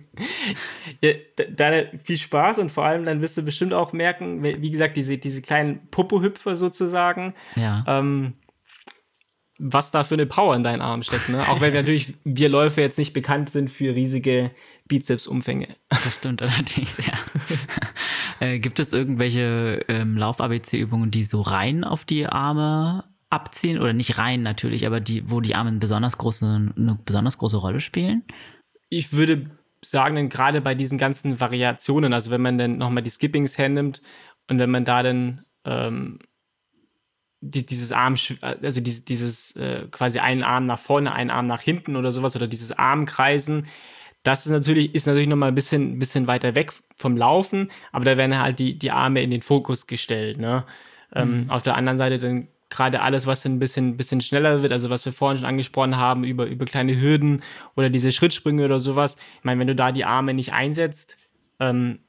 <laughs> ja, da, viel Spaß und vor allem dann wirst du bestimmt auch merken, wie gesagt, diese, diese kleinen Popo-Hüpfer sozusagen. Ja. Ähm, was da für eine Power in deinen Armen steckt. Ne? Auch wenn <laughs> natürlich wir Läufer jetzt nicht bekannt sind für riesige Bizepsumfänge. Das stimmt allerdings, ja. Äh, gibt es irgendwelche ähm, Lauf-ABC-Übungen, die so rein auf die Arme abziehen? Oder nicht rein natürlich, aber die, wo die Arme eine besonders große, eine besonders große Rolle spielen? Ich würde sagen, gerade bei diesen ganzen Variationen, also wenn man dann nochmal die Skippings hernimmt und wenn man da dann ähm, die, dieses Arm, also dieses, dieses äh, quasi einen Arm nach vorne, einen Arm nach hinten oder sowas oder dieses Armkreisen. Das ist natürlich, ist natürlich nochmal ein bisschen, bisschen weiter weg vom Laufen, aber da werden halt die, die Arme in den Fokus gestellt. Ne? Ähm, mhm. auf der anderen Seite dann gerade alles, was ein bisschen, bisschen schneller wird, also was wir vorhin schon angesprochen haben, über, über kleine Hürden oder diese Schrittsprünge oder sowas. Ich meine, wenn du da die Arme nicht einsetzt, ähm,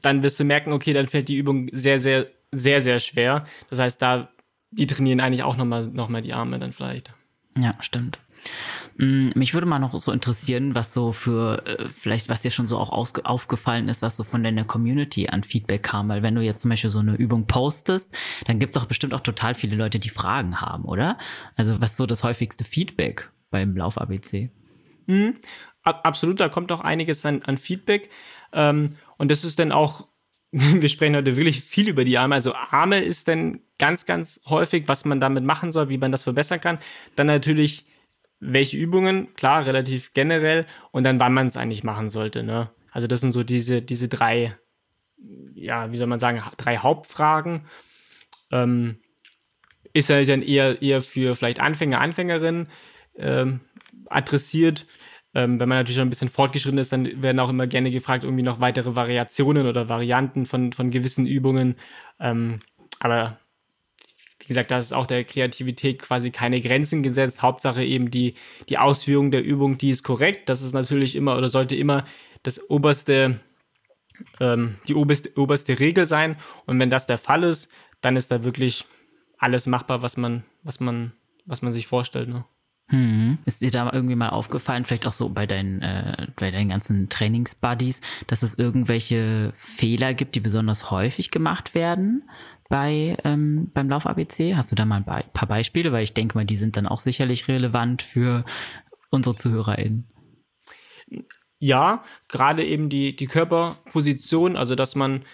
dann wirst du merken, okay, dann fällt die Übung sehr, sehr, sehr, sehr schwer. Das heißt, da die trainieren eigentlich auch nochmal noch mal die Arme dann vielleicht. Ja, stimmt. Mm, mich würde mal noch so interessieren, was so für, äh, vielleicht was dir schon so auch aufgefallen ist, was so von deiner Community an Feedback kam. Weil wenn du jetzt zum Beispiel so eine Übung postest, dann gibt es auch bestimmt auch total viele Leute, die Fragen haben, oder? Also was so das häufigste Feedback beim Lauf-ABC? Mhm. Absolut, da kommt auch einiges an, an Feedback. Ähm, und das ist dann auch <laughs> wir sprechen heute wirklich viel über die Arme. Also Arme ist dann ganz, ganz häufig, was man damit machen soll, wie man das verbessern kann. Dann natürlich, welche Übungen, klar, relativ generell. Und dann, wann man es eigentlich machen sollte. Ne? Also das sind so diese, diese drei, ja, wie soll man sagen, drei Hauptfragen. Ähm, ist ja dann eher, eher für vielleicht Anfänger, Anfängerinnen ähm, adressiert. Ähm, wenn man natürlich schon ein bisschen fortgeschritten ist, dann werden auch immer gerne gefragt, irgendwie noch weitere Variationen oder Varianten von, von gewissen Übungen. Ähm, aber gesagt, da ist auch der Kreativität quasi keine Grenzen gesetzt. Hauptsache eben die, die Ausführung der Übung, die ist korrekt. Das ist natürlich immer oder sollte immer das oberste, ähm, die oberste, oberste Regel sein. Und wenn das der Fall ist, dann ist da wirklich alles machbar, was man, was man, was man sich vorstellt. Ne? Hm. Ist dir da irgendwie mal aufgefallen, vielleicht auch so bei deinen, äh, bei deinen ganzen Trainingsbuddies, dass es irgendwelche Fehler gibt, die besonders häufig gemacht werden bei ähm, beim Lauf ABC? Hast du da mal ein paar Beispiele? Weil ich denke mal, die sind dann auch sicherlich relevant für unsere ZuhörerInnen. Ja, gerade eben die, die Körperposition, also dass man,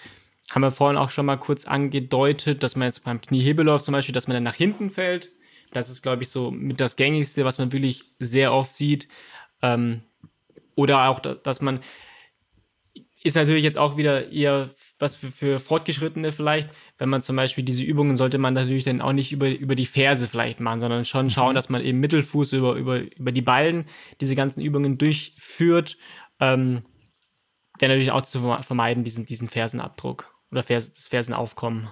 haben wir vorhin auch schon mal kurz angedeutet, dass man jetzt beim Kniehebelauf zum Beispiel, dass man dann nach hinten fällt das ist, glaube ich, so mit das Gängigste, was man wirklich sehr oft sieht. Ähm, oder auch, dass man ist natürlich jetzt auch wieder eher was für, für Fortgeschrittene vielleicht. Wenn man zum Beispiel diese Übungen sollte man natürlich dann auch nicht über, über die Ferse vielleicht machen, sondern schon schauen, mhm. dass man eben Mittelfuß über, über, über die Ballen diese ganzen Übungen durchführt. Ähm, der natürlich auch zu vermeiden, diesen, diesen Fersenabdruck oder Vers, das Fersenaufkommen.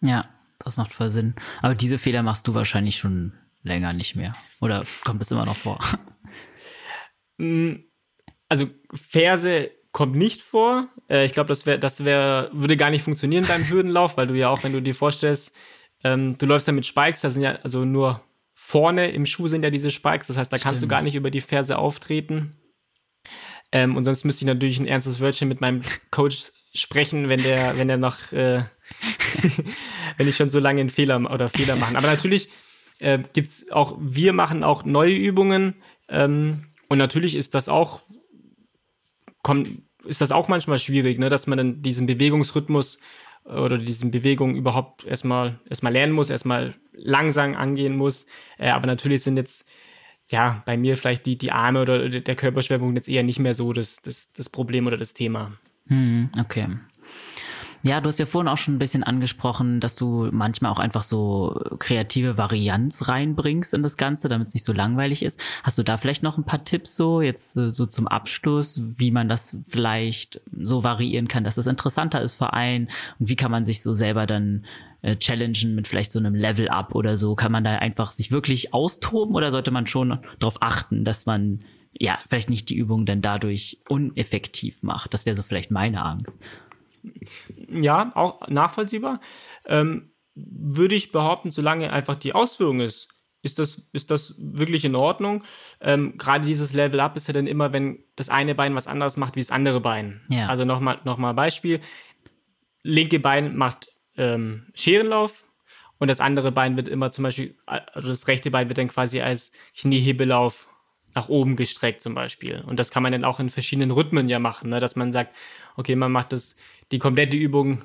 Ja, das macht voll Sinn. Aber diese Fehler machst du wahrscheinlich schon länger nicht mehr. Oder kommt es immer noch vor? <laughs> Mm, also Ferse kommt nicht vor. Äh, ich glaube, das wäre, das wäre, würde gar nicht funktionieren beim Hürdenlauf, weil du ja auch, wenn du dir vorstellst, ähm, du läufst ja mit Spikes, da sind ja also nur vorne im Schuh sind ja diese Spikes, das heißt, da Stimmt. kannst du gar nicht über die Ferse auftreten. Ähm, und sonst müsste ich natürlich ein ernstes Wörtchen mit meinem Coach sprechen, wenn der, wenn der noch, äh, <laughs> wenn ich schon so lange einen Fehler oder Fehler machen. Aber natürlich äh, gibt's auch, wir machen auch neue Übungen ähm, und natürlich ist das auch, kommt, ist das auch manchmal schwierig, ne, dass man dann diesen Bewegungsrhythmus oder diesen Bewegungen überhaupt erstmal erstmal lernen muss, erstmal langsam angehen muss. Äh, aber natürlich sind jetzt ja bei mir vielleicht die, die Arme oder der Körperschwerpunkt jetzt eher nicht mehr so das, das, das Problem oder das Thema. Hm, okay. Ja, du hast ja vorhin auch schon ein bisschen angesprochen, dass du manchmal auch einfach so kreative Varianz reinbringst in das Ganze, damit es nicht so langweilig ist. Hast du da vielleicht noch ein paar Tipps so, jetzt äh, so zum Abschluss, wie man das vielleicht so variieren kann, dass es interessanter ist für einen und wie kann man sich so selber dann äh, challengen mit vielleicht so einem Level-Up oder so? Kann man da einfach sich wirklich austoben oder sollte man schon darauf achten, dass man ja vielleicht nicht die Übung dann dadurch uneffektiv macht? Das wäre so vielleicht meine Angst ja, auch nachvollziehbar. Ähm, würde ich behaupten, solange einfach die Ausführung ist, ist das, ist das wirklich in Ordnung. Ähm, Gerade dieses Level Up ist ja dann immer, wenn das eine Bein was anderes macht wie das andere Bein. Ja. Also nochmal noch mal Beispiel. Linke Bein macht ähm, Scherenlauf und das andere Bein wird immer zum Beispiel, also das rechte Bein wird dann quasi als Kniehebelauf nach oben gestreckt zum Beispiel. Und das kann man dann auch in verschiedenen Rhythmen ja machen, ne? dass man sagt, okay, man macht das die komplette Übung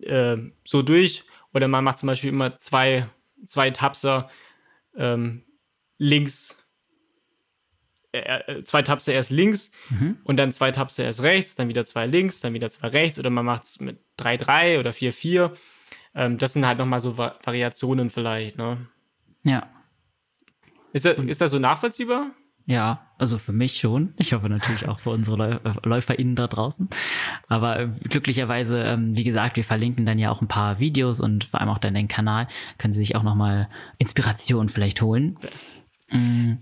äh, so durch. Oder man macht zum Beispiel immer zwei, zwei Tapser ähm, links, äh, äh zwei Tapser erst links mhm. und dann zwei Tapser erst rechts, dann wieder zwei links, dann wieder zwei rechts. Oder man macht es mit 3-3 oder 4-4. Ähm, das sind halt nochmal so Va Variationen vielleicht. Ne? Ja. Ist das, ist das so nachvollziehbar? Ja, also für mich schon. Ich hoffe natürlich auch für unsere äh, LäuferInnen da draußen. Aber äh, glücklicherweise, ähm, wie gesagt, wir verlinken dann ja auch ein paar Videos und vor allem auch dann den Kanal. Können Sie sich auch nochmal Inspiration vielleicht holen. Mm,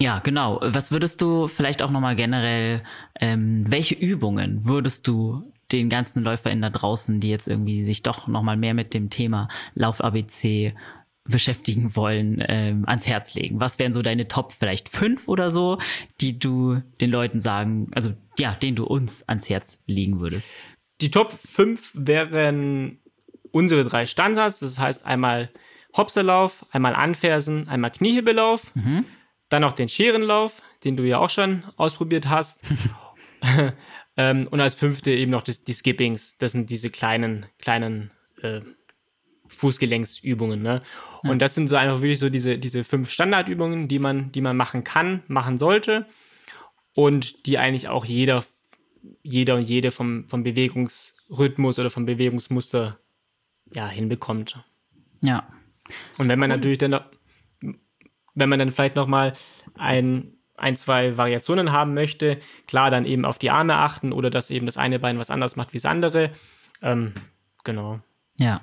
ja, genau. Was würdest du vielleicht auch nochmal generell, ähm, welche Übungen würdest du den ganzen LäuferInnen da draußen, die jetzt irgendwie sich doch nochmal mehr mit dem Thema Lauf-ABC beschäftigen wollen, ähm, ans Herz legen? Was wären so deine Top vielleicht fünf oder so, die du den Leuten sagen, also ja, den du uns ans Herz legen würdest? Die Top fünf wären unsere drei Standards, das heißt einmal Hopserlauf, einmal Anfersen, einmal Kniehebelauf, mhm. dann noch den Scherenlauf, den du ja auch schon ausprobiert hast. <laughs> ähm, und als fünfte eben noch das, die Skippings, das sind diese kleinen, kleinen äh, Fußgelenksübungen. Ne? Ja. Und das sind so einfach wirklich so diese, diese fünf Standardübungen, die man, die man machen kann, machen sollte und die eigentlich auch jeder, jeder und jede vom, vom Bewegungsrhythmus oder vom Bewegungsmuster ja, hinbekommt. Ja. Und wenn man cool. natürlich dann, wenn man dann vielleicht nochmal ein, ein, zwei Variationen haben möchte, klar, dann eben auf die Arme achten oder dass eben das eine Bein was anderes macht wie das andere. Ähm, genau. Ja.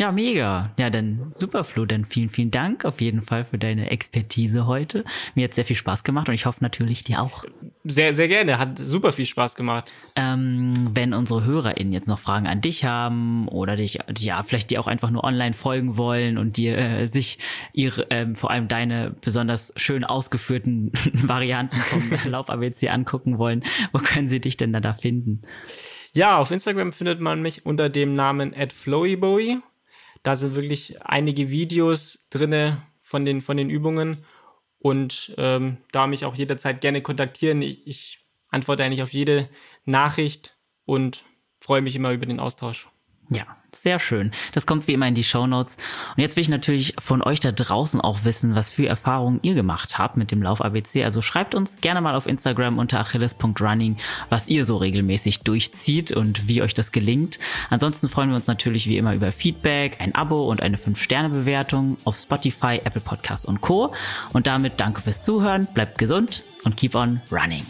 Ja, mega. Ja, dann super, Flo. Dann vielen, vielen Dank auf jeden Fall für deine Expertise heute. Mir hat sehr viel Spaß gemacht und ich hoffe natürlich dir auch. Sehr, sehr gerne. Hat super viel Spaß gemacht. Ähm, wenn unsere HörerInnen jetzt noch Fragen an dich haben oder dich, ja, vielleicht dir auch einfach nur online folgen wollen und dir äh, sich ihre, ähm, vor allem deine besonders schön ausgeführten <laughs> Varianten vom <laughs> Lauf ABC angucken wollen, wo können sie dich denn da, da finden? Ja, auf Instagram findet man mich unter dem Namen @flowybowie da sind wirklich einige Videos drinne von den, von den Übungen und ähm, da mich auch jederzeit gerne kontaktieren. Ich, ich antworte eigentlich auf jede Nachricht und freue mich immer über den Austausch. Ja, sehr schön. Das kommt wie immer in die Show Notes. Und jetzt will ich natürlich von euch da draußen auch wissen, was für Erfahrungen ihr gemacht habt mit dem Lauf ABC. Also schreibt uns gerne mal auf Instagram unter achilles.running, was ihr so regelmäßig durchzieht und wie euch das gelingt. Ansonsten freuen wir uns natürlich wie immer über Feedback, ein Abo und eine 5-Sterne-Bewertung auf Spotify, Apple Podcasts und Co. Und damit danke fürs Zuhören, bleibt gesund und keep on running.